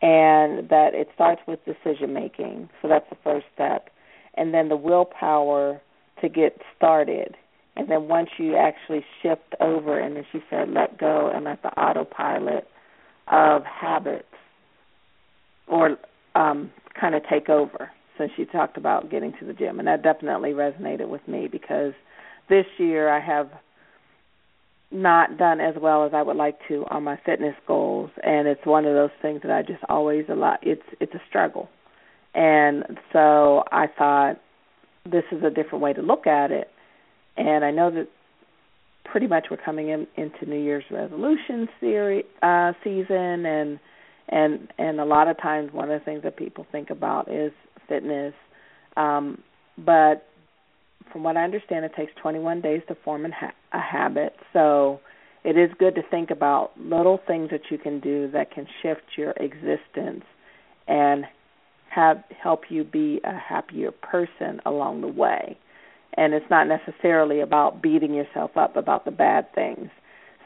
and that it starts with decision making. So that's the first step, and then the willpower to get started and then once you actually shift over, and then she said, let go and let the autopilot of habits or um, kind of take over. So she talked about getting to the gym, and that definitely resonated with me because this year I have not done as well as I would like to on my fitness goals, and it's one of those things that I just always a lot. It's it's a struggle, and so I thought this is a different way to look at it and I know that pretty much we're coming in into New Year's resolution series uh, season, and and and a lot of times one of the things that people think about is fitness, um, but from what I understand, it takes 21 days to form ha- a habit. So it is good to think about little things that you can do that can shift your existence and have help you be a happier person along the way and it's not necessarily about beating yourself up about the bad things.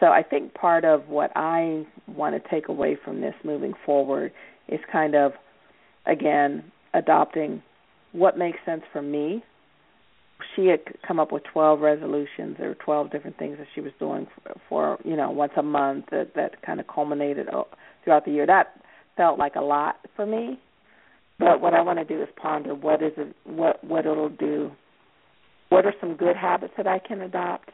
So I think part of what I want to take away from this moving forward is kind of again adopting what makes sense for me. She had come up with 12 resolutions or 12 different things that she was doing for, for you know once a month that that kind of culminated uh, throughout the year. That felt like a lot for me. But what I want to do is ponder what is it, what what it'll do. What are some good habits that I can adopt,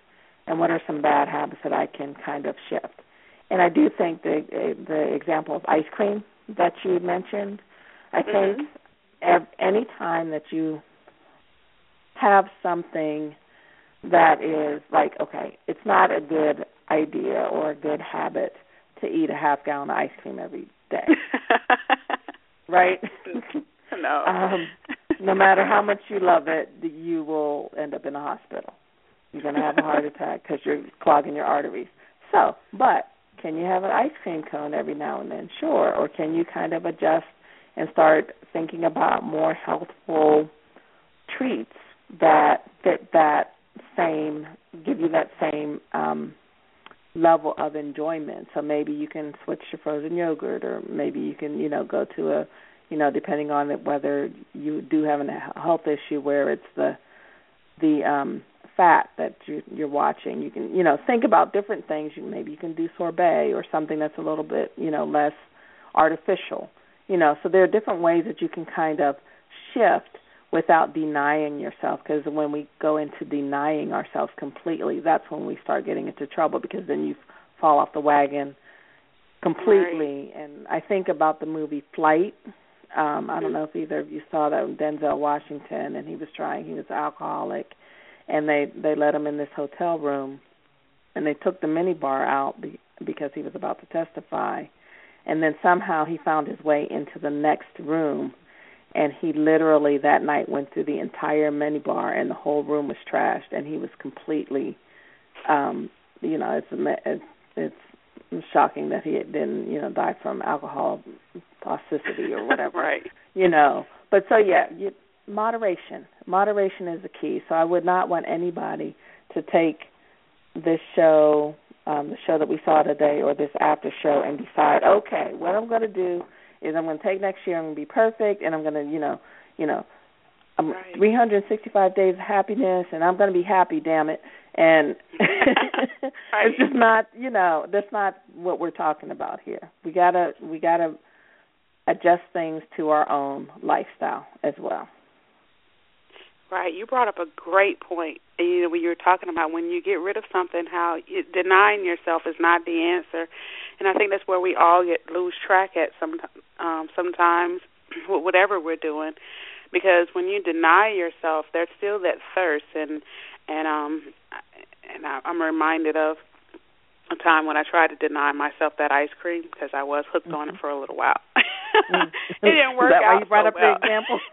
and what are some bad habits that I can kind of shift. And I do think the the example of ice cream that you mentioned, I mm-hmm. think any time that you have something that is like okay, it's not a good idea or a good habit to eat a half gallon of ice cream every day. [laughs] right? No. [laughs] um, no matter how much you love it, you will end up in a hospital. You're going to have a heart [laughs] attack because you're clogging your arteries. So, but can you have an ice cream cone every now and then? Sure. Or can you kind of adjust and start thinking about more healthful treats that fit that same, give you that same um, level of enjoyment. So maybe you can switch to frozen yogurt, or maybe you can, you know, go to a, you know, depending on it, whether you do have a health issue where it's the the um fat that you, you're watching. You can, you know, think about different things. You maybe you can do sorbet or something that's a little bit, you know, less artificial. You know, so there are different ways that you can kind of shift without denying yourself because when we go into denying ourselves completely that's when we start getting into trouble because then you fall off the wagon completely right. and i think about the movie flight um i don't know if either of you saw that denzel washington and he was trying he was an alcoholic and they they let him in this hotel room and they took the mini bar out be, because he was about to testify and then somehow he found his way into the next room and he literally that night went through the entire mini bar and the whole room was trashed and he was completely um you know it's it's it's shocking that he didn't you know died from alcohol toxicity or [laughs] whatever right. you know. But so yeah you, moderation. Moderation is the key. So i would not want anybody to take this show um the show that we saw today or this after show and decide okay what i'm going to do is I'm going to take next year. I'm going to be perfect, and I'm going to, you know, you know, I'm right. 365 days of happiness, and I'm going to be happy. Damn it! And [laughs] it's just not, you know, that's not what we're talking about here. We gotta, we gotta adjust things to our own lifestyle as well. Right. You brought up a great point. You know, when you were talking about when you get rid of something, how it, denying yourself is not the answer, and I think that's where we all get lose track at some um, sometimes, [clears throat] whatever we're doing, because when you deny yourself, there's still that thirst, and and um, and I, I'm reminded of a time when I tried to deny myself that ice cream because I was hooked mm-hmm. on it for a little while. mm-hmm. [laughs] it didn't work Is that out why you brought so up well. the example? [laughs]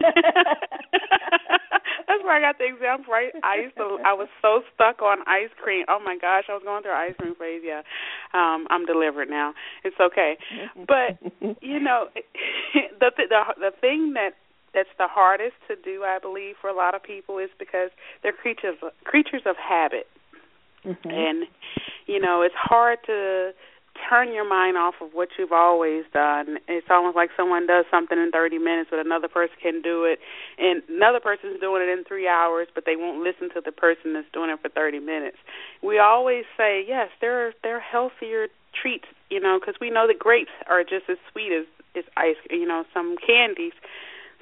That's where I got the example. Right? I used to. I was so stuck on ice cream. Oh my gosh, I was going through ice cream phase. Yeah, um, I'm delivered now. It's okay. [laughs] But you know, the the the thing that that's the hardest to do, I believe, for a lot of people is because they're creatures creatures of habit, mm-hmm. and you know it's hard to turn your mind off of what you've always done. It's almost like someone does something in 30 minutes, but another person can do it, and another person's doing it in three hours, but they won't listen to the person that's doing it for 30 minutes. We always say, yes, there are there are healthier treats, you know, because we know that grapes are just as sweet as as ice, you know, some candies.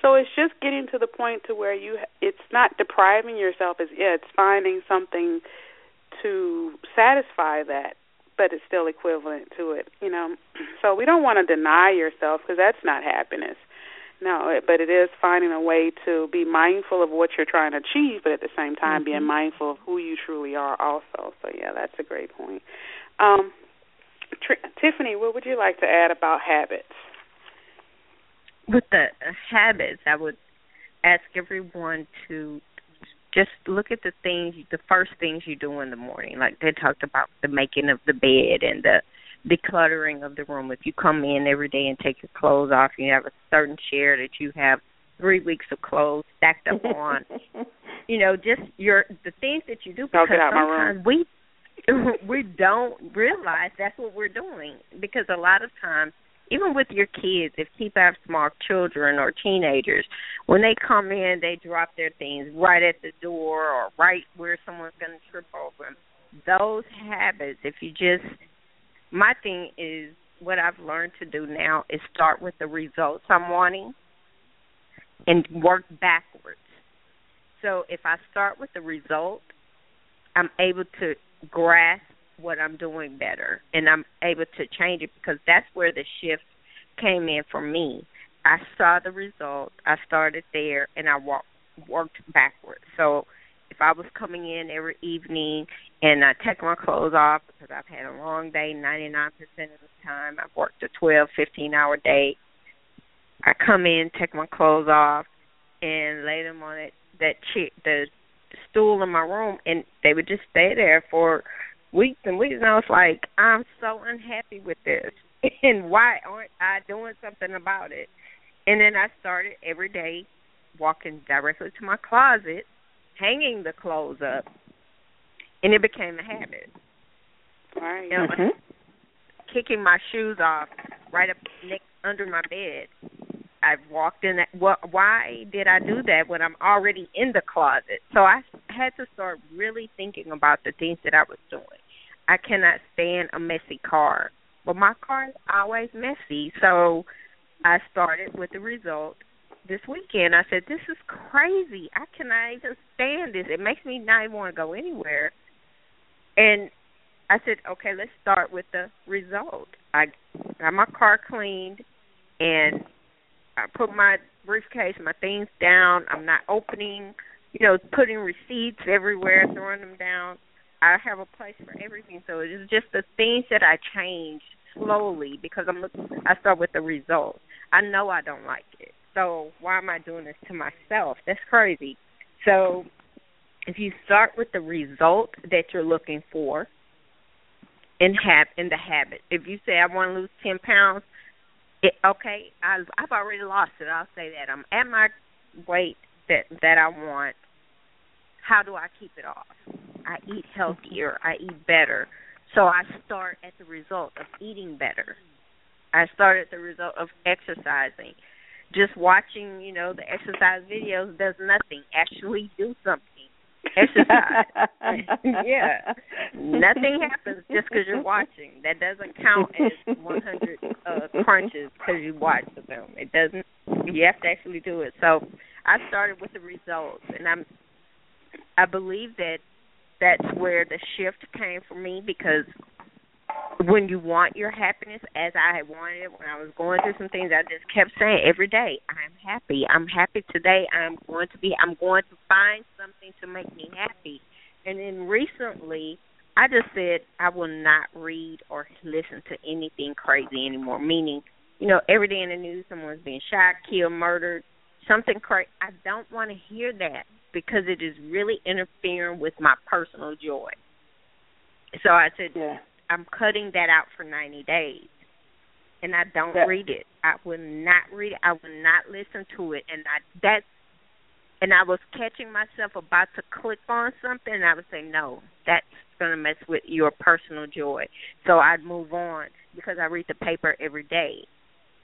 So it's just getting to the point to where you it's not depriving yourself as it's finding something to satisfy that but it's still equivalent to it, you know. [clears throat] So we don't want to deny yourself because that's not happiness. No, but it is finding a way to be mindful of what you're trying to achieve, but at the same time mm-hmm. being mindful of who you truly are also. So yeah, that's a great point. Um, Tr- Tiffany, what would you like to add about habits? With the habits, I would ask everyone to just look at the things the first things you do in the morning. Like they talked about the making of the bed and the decluttering of the room. If you come in every day and take your clothes off you have a certain chair that you have three weeks of clothes stacked up on. [laughs] You know just your the things that you do because sometimes we [laughs] we don't realize that's what we're doing. Because a lot of times even with your kids, if people have small children or teenagers, when they come in, they drop their things right at the door or right where someone's going to trip over them. Those habits, if you just, my thing is what I've learned to do now is start with the results I'm wanting. and work backwards. So if I start with the result, I'm able to grasp what I'm doing better and I'm able to change it because that's where the shift came in for me. I saw the result, I started there and I walked worked backwards. So if I was coming in every evening and I take my clothes off because I've had a long day 99% of the time, I've worked a 12, 15 hour day. I come in, take my clothes off, and lay them on it, that chair, the stool in my room, and they would just stay there for weeks and weeks. And I was like, I'm so unhappy with this, [laughs] and why aren't I doing something about it? And then I started every day walking directly to my closet, hanging the clothes up, and it became a habit. Right. You know, Mhm. kicking my shoes off right up next under my bed. I walked in that. Well, why did I do that when I'm already in the closet? So I had to start really thinking about the things that I was doing. I cannot stand a messy car. Well, my car is always messy, so I started with the result this weekend. I said, "This is crazy. I cannot even stand this. It makes me not even want to go anywhere." And I said, "Okay, let's start with the result." I got my car cleaned, and I put my briefcase, my things down. I'm not opening, you know, putting receipts everywhere, throwing them down. I have a place for everything. So it's just the things that I change slowly because I'm looking. I start with the result. I know I don't like it, so why am I doing this to myself? That's crazy. So if you start with the result that you're looking for, in hab in the habit. If you say I want to lose ten pounds, it, okay, I've I've already lost it. I'll say that I'm at my weight that that I want. How do I keep it off? I eat healthier. I eat better. So I start at the result of eating better. I start at the result of exercising. Just watching, you know, the exercise videos does nothing. Actually do something. Exercise. [laughs] yeah. Nothing happens just because you're watching. That doesn't count as 100 uh, crunches because you watch the film. It doesn't. You have to actually do it. So I started with the results, and I'm. I believe that that's where the shift came for me because when you want your happiness as I had wanted it when I was going through some things I just kept saying every day, I'm happy. I'm happy today. I'm going to be I'm going to find something to make me happy. And then recently I just said I will not read or listen to anything crazy anymore. Meaning, you know, every day in the news someone's being shot, killed, murdered, something crazy. I don't want to hear that because it is really interfering with my personal joy. So I said, yeah. I'm cutting that out for 90 days. And I don't That- read it. I will not read it. I will not listen to it. And I that's and I was catching myself about to click on something and I would say, No, that's gonna mess with your personal joy. So I'd move on because I read the paper every day.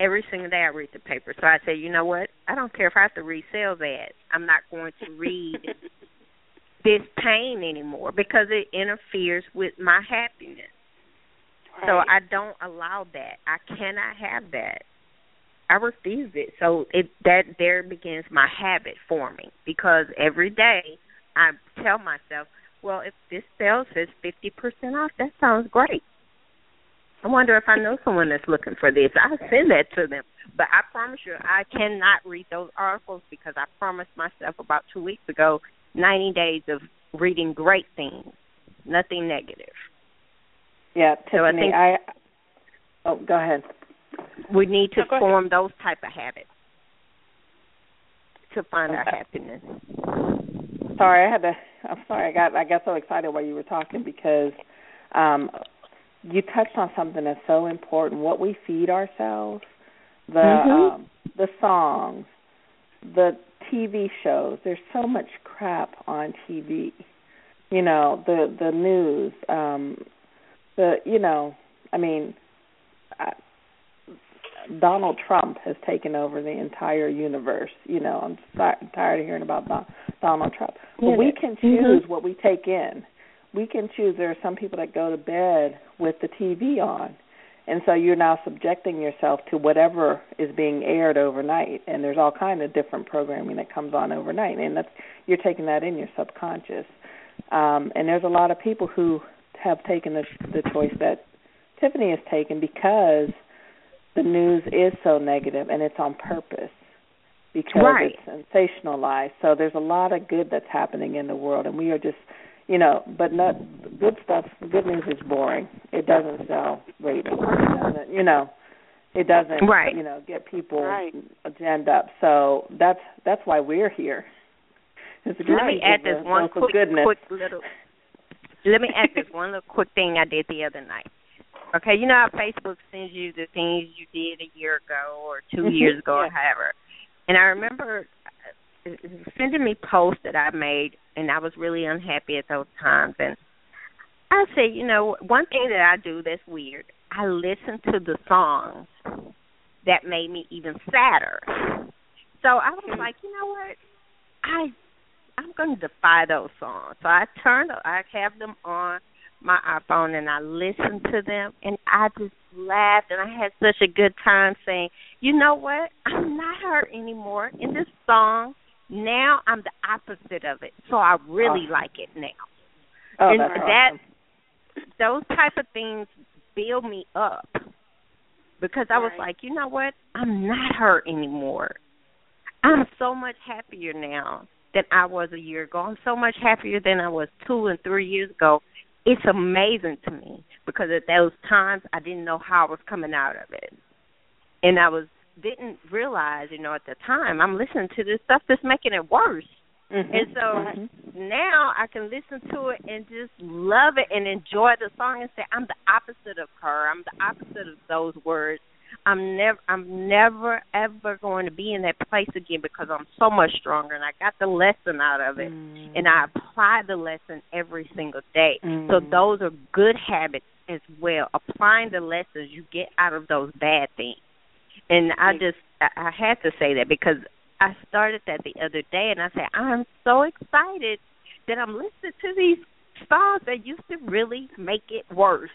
Every single day I read the paper. So I say, you know what? I don't care if I have to read sales ads. I'm not going to read [laughs] this pain anymore because it interferes with my happiness. So I don't allow that. I cannot have that. I refuse it. So it that there begins my habit forming because every day I tell myself, well, if this sale says fifty percent off, that sounds great. I wonder if I know someone that's looking for this. I send that to them. But I promise you, I cannot read those articles because I promised myself about two weeks ago ninety days of reading great things, nothing negative. Yeah, So I think- I Oh, go ahead. We need to No, go ahead. form those type of habits to find our happiness. Sorry, I had to. I'm sorry. I got I got so excited while you were talking because um, you touched on something that's so important. What we feed ourselves, the Mhm. um, the songs, the TV shows. There's so much crap on TV. You know the the news. Um, the you know I mean. I, Donald Trump has taken over the entire universe. You know, I'm si- tired of hearing about Don- Donald Trump. But Yeah. we can choose what we take in. We can choose. There are some people that go to bed with the TV on, and so you're now subjecting yourself to whatever is being aired overnight and there's all kind of different programming that comes on overnight and that's you're taking that in your subconscious um and there's a lot of people who have taken the the choice that Tiffany has taken because the news is so negative and it's on purpose because right. it's sensationalized so there's a lot of good that's happening in the world and we are just you know, but not good stuff. Good news is boring. It doesn't sell ratings. It doesn't, you know, it doesn't, right. you know, get people right. agenda up. So that's that's why we're here. Let me add this one quick, goodness. quick little. Let me add this one little quick thing I did the other night. Okay, you know how Facebook sends you the things you did a year ago or 2 Mm-hmm. years ago Yeah. or however. And I remember uh, sending me posts that I made, and I was really unhappy at those times. And I said, you know, one thing that I do that's weird, I listen to the songs that made me even sadder. So I was like, you know what, I I'm going to defy those songs. So I turned, I have them on my iPhone and I listened to them and I just laughed and I had such a good time saying, you know what, I'm not hurt anymore in this song. Now I'm the opposite of it, so I really Awesome. like it now. Oh, and that's that awesome. those type of things build me up because I was Right. like, you know what? I'm not hurt anymore. I'm so much happier now than I was a year ago. I'm so much happier than I was two and three years ago. It's amazing to me because at those times I didn't know how I was coming out of it, and I was didn't realize, you know, at the time I'm listening to this stuff that's making it worse. Mhm. And so Mhm. now I can listen to it and just love it and enjoy the song and say I'm the opposite of her. I'm the opposite of those words. I'm never I'm never ever going to be in that place again because I'm so much stronger and I got the lesson out of it Mm. and I apply the lesson every single day. So Mm. those are good habits as well. Applying the lessons you get out of those bad things. And I just I had to say that because I started that the other day and I said I'm so excited that I'm listening to these songs that used to really make it worse.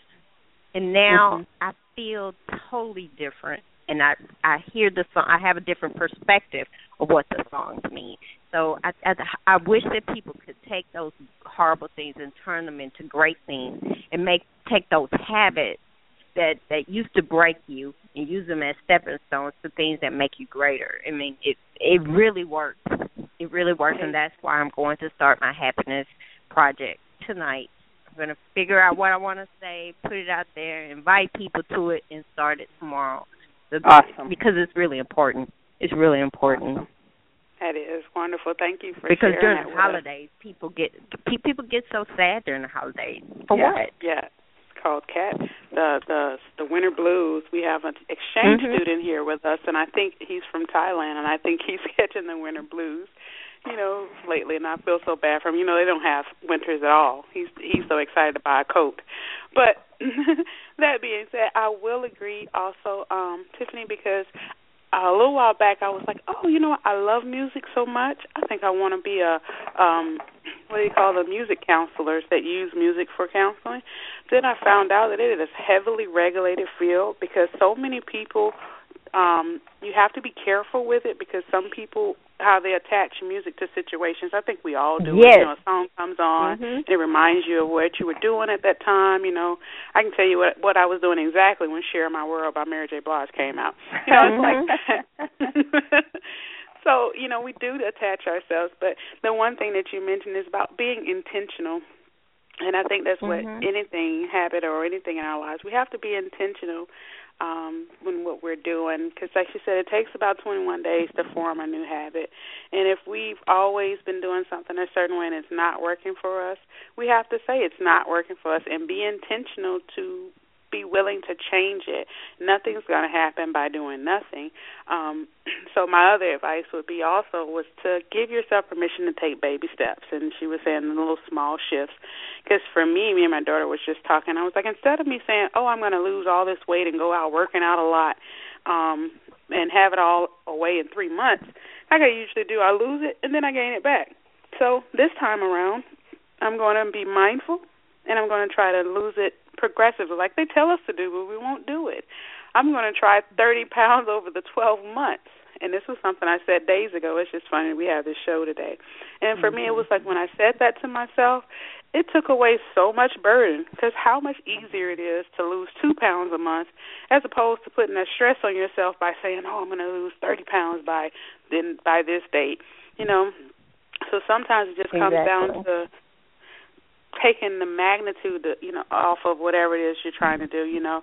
And now Mhm. I feel totally different and I I hear the song I have a different perspective of what the songs mean. So I I, I wish that people could take those horrible things and turn them into great things and make take those habits that that used to break you and use them as stepping stones to things that make you greater. I mean, it it really works. It really works, and that's why I'm going to start my happiness project tonight. Going to figure out what I want to say, put it out there, invite people to it, and start it tomorrow. The- Awesome. Because it's really important. It's really important That is wonderful. Thank you for because sharing during that the with us. holidays, people get people get so sad during the holidays. For Yeah. what? Yeah, it's called Cat. The the the Winter Blues. We have an exchange Mhm. student here with us, and I think he's from Thailand, and I think he's [laughs] catching the Winter Blues. You know, lately, and I feel so bad for him. You know, they don't have winters at all. He's he's so excited to buy a coat. But [laughs] that being said, I will agree also, um, Tiffany, because a little while back I was like, oh, you know? I love music so much. I think I want to be a um what do you call the music counselors that use music for counseling. Then I found out that it is a heavily regulated field because so many people um you have to be careful with it because some people how they attach music to situations. I think we all do. Yes. You know, a song comes on, Mhm. it reminds you of what you were doing at that time. You know, I can tell you what what I was doing exactly when "Share My World" by Mary J. Blige came out. [laughs] You know, it's like [laughs] so you know, we do attach ourselves, but the one thing that you mentioned is about being intentional. And I think that's what Mhm. anything, habit or anything in our lives, we have to be intentional um when what we're doing because like you said it takes about 21 days to form a new habit. And if we've always been doing something a certain way and it's not working for us we have to say it's not working for us and be intentional to be willing to change it. Nothing's going to happen by doing nothing. Um [clears throat] so my other advice would be also was to give yourself permission to take baby steps. And she was saying the little small shifts. Because for me me and my daughter was just talking. I was like instead of me saying oh i'm going to lose all this weight and go out working out a lot um and have it all away in 3 months like i usually do i lose it and then i gain it back. So this time around i'm going to be mindful and i'm going to try to lose it progressive, like they tell us to do, but we won't do it. I'm going to try 30 pounds over the 12 months. And this was something I said days ago. It's just funny we have this show today. And for mm-hmm. me, it was like when I said that to myself, it took away so much burden because how much easier it is to lose two pounds a month as opposed to putting that stress on yourself by saying, "Oh, I'm going to lose 30 pounds by then by this date." You know, so sometimes it just comes exactly. down to taking the magnitude, you know, off of whatever it is you're trying to do. You know,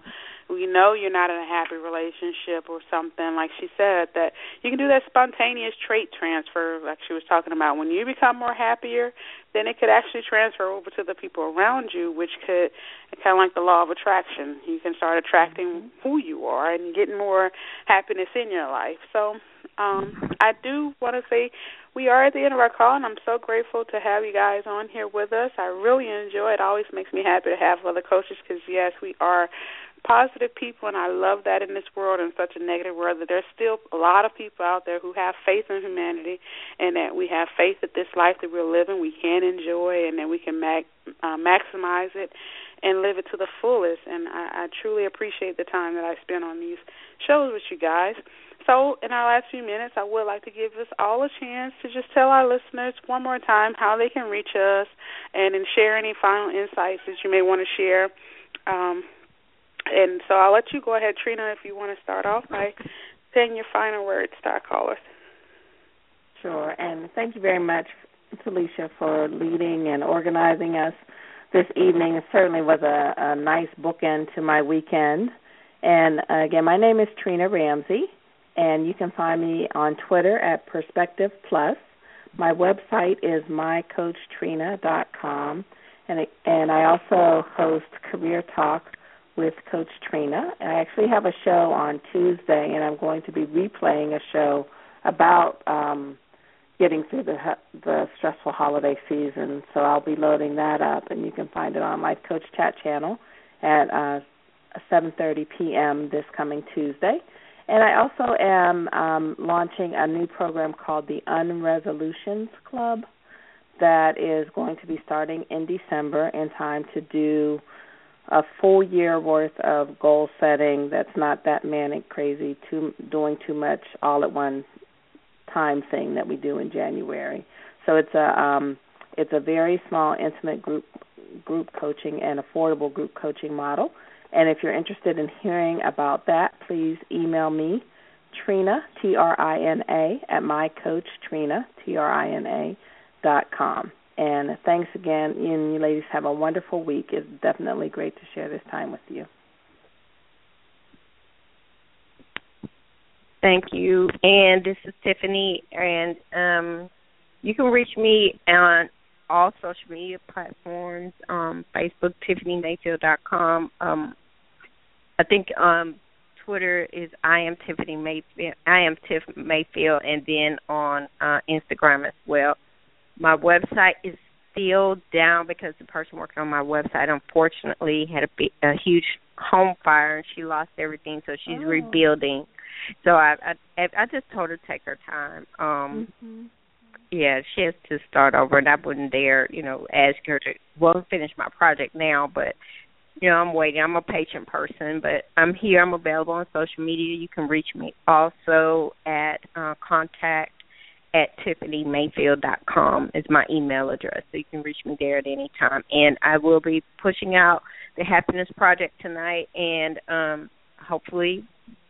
we know you're not in a happy relationship or something like she said that you can do that spontaneous trait transfer like she was talking about when you become more happier then it could actually transfer over to the people around you which could kind of like the law of attraction you can start attracting mm-hmm. who you are and getting more happiness in your life so um i do want to say we are at the end of our call, and I'm so grateful to have you guys on here with us. I really enjoy it. Always makes me happy to have other coaches because, yes, we are positive people, and I love that in this world, in such a negative world, that there's still a lot of people out there who have faith in humanity, and that we have faith that this life that we're living we can enjoy, and that we can mag- uh, maximize it and live it to the fullest. And I, I truly appreciate the time that I spend on these shows with you guys. So, in our last few minutes, I would like to give us all a chance to just tell our listeners one more time how they can reach us and, and share any final insights that you may want to share. Um, and so I'll let you go ahead, Trina, if you want to start off by saying your final words to our callers. Sure, and thank you very much, Telecia, for leading and organizing us this evening. It certainly was a, a nice bookend to my weekend. And uh, again, my name is Trina Ramsey, and you can find me on Twitter at Perspective Plus. My website is mycoachtrina.com, and it, and I also host Career Talk with Coach Trina. And I actually have a show on Tuesday, and I'm going to be replaying a show about um, getting through the the stressful holiday season. So I'll be loading that up, and you can find it on my Coach Chat channel at uh, 7:30 p.m. this coming Tuesday. And I also am um, launching a new program called the Unresolutions Club that is going to be starting in December in time to do a full year worth of goal setting that's not that manic crazy too doing too much all at one time thing that we do in January. So it's a um it's a very small intimate group group coaching and affordable group coaching model. And if you're interested in hearing about that, please email me Trina T R I N A at mycoachtrina T R I N A dot com. And thanks again, and you ladies have a wonderful week. It's definitely great to share this time with you. Thank you. And this is Tiffany, and um, you can reach me on all social media platforms, um, Facebook, TiffanyMayfield.com. Um, I think um, Twitter is I am Tiffany Mayfield. I am Tiff Mayfield, and then on uh, Instagram as well. My website is still down because the person working on my website unfortunately had a, big, a huge home fire and she lost everything, so she's oh. rebuilding. So I, I I just told her to take her time. Um mm-hmm. Yeah, she has to start over, and I wouldn't dare, you know, ask her to well finish my project now, but you know, I'm waiting. I'm a patient person, but I'm here. I'm available on social media. You can reach me also at uh, contact at tiffanymayfield.com is my email address. So you can reach me there at any time. And I will be pushing out the Happiness Project tonight and um, hopefully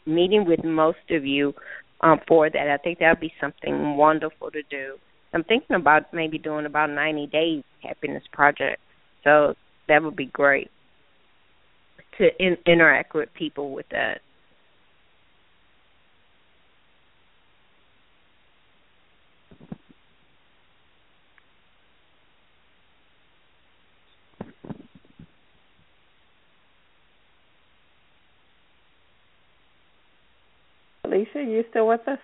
meeting with most of you um, for that. I think that would be something wonderful to do. I'm thinking about maybe doing about 90 days Happiness Project. So that would be great to in, interact with people with that. Telecia, you still with us?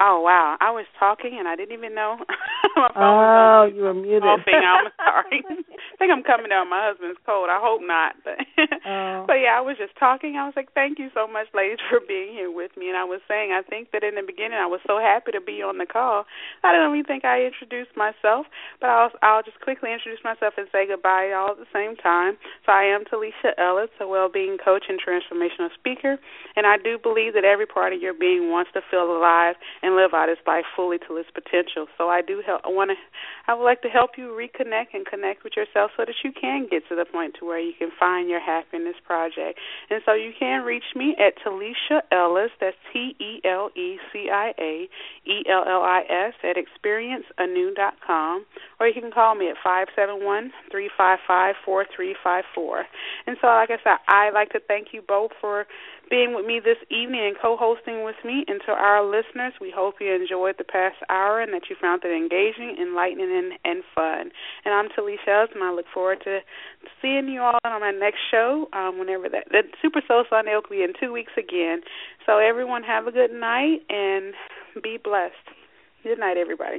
Oh wow, I was talking and I didn't even know [laughs] my phone oh, [laughs] you were muted. I'm [laughs] sorry. I think I'm coming down my husband's cold. I hope not. But, [laughs] oh. but yeah, I was just talking. I was like, thank you so much, ladies, for being here with me. And I was saying, I think that in the beginning, I was so happy to be on the call. I don't even think I introduced myself, but I'll I'll just quickly introduce myself and say goodbye all at the same time. So I am Telecia Ellis, a well-being coach and transformational speaker, and I do believe that every part of your being wants to feel alive and live out its life fully to its potential. So I do help. I want to. I would like to help you reconnect and connect with yourself so that you can get to the point to where you can find your happiness project. And so you can reach me at Telecia Ellis. That's T E L E C I A E L L I S at experienceanew.com, or you can call me at five seven one three five five four three five four. And so, like I said, I'd like to thank you both for being with me this evening and co-hosting with me. And to our listeners, we hope you enjoyed the past hour and that you found it engaging, enlightening, and, and fun. And I'm Telecia and I look forward to seeing you all on my next show, um, whenever that, that Super Soul Sunday will be in two weeks again. So everyone have a good night and be blessed. Good night, everybody.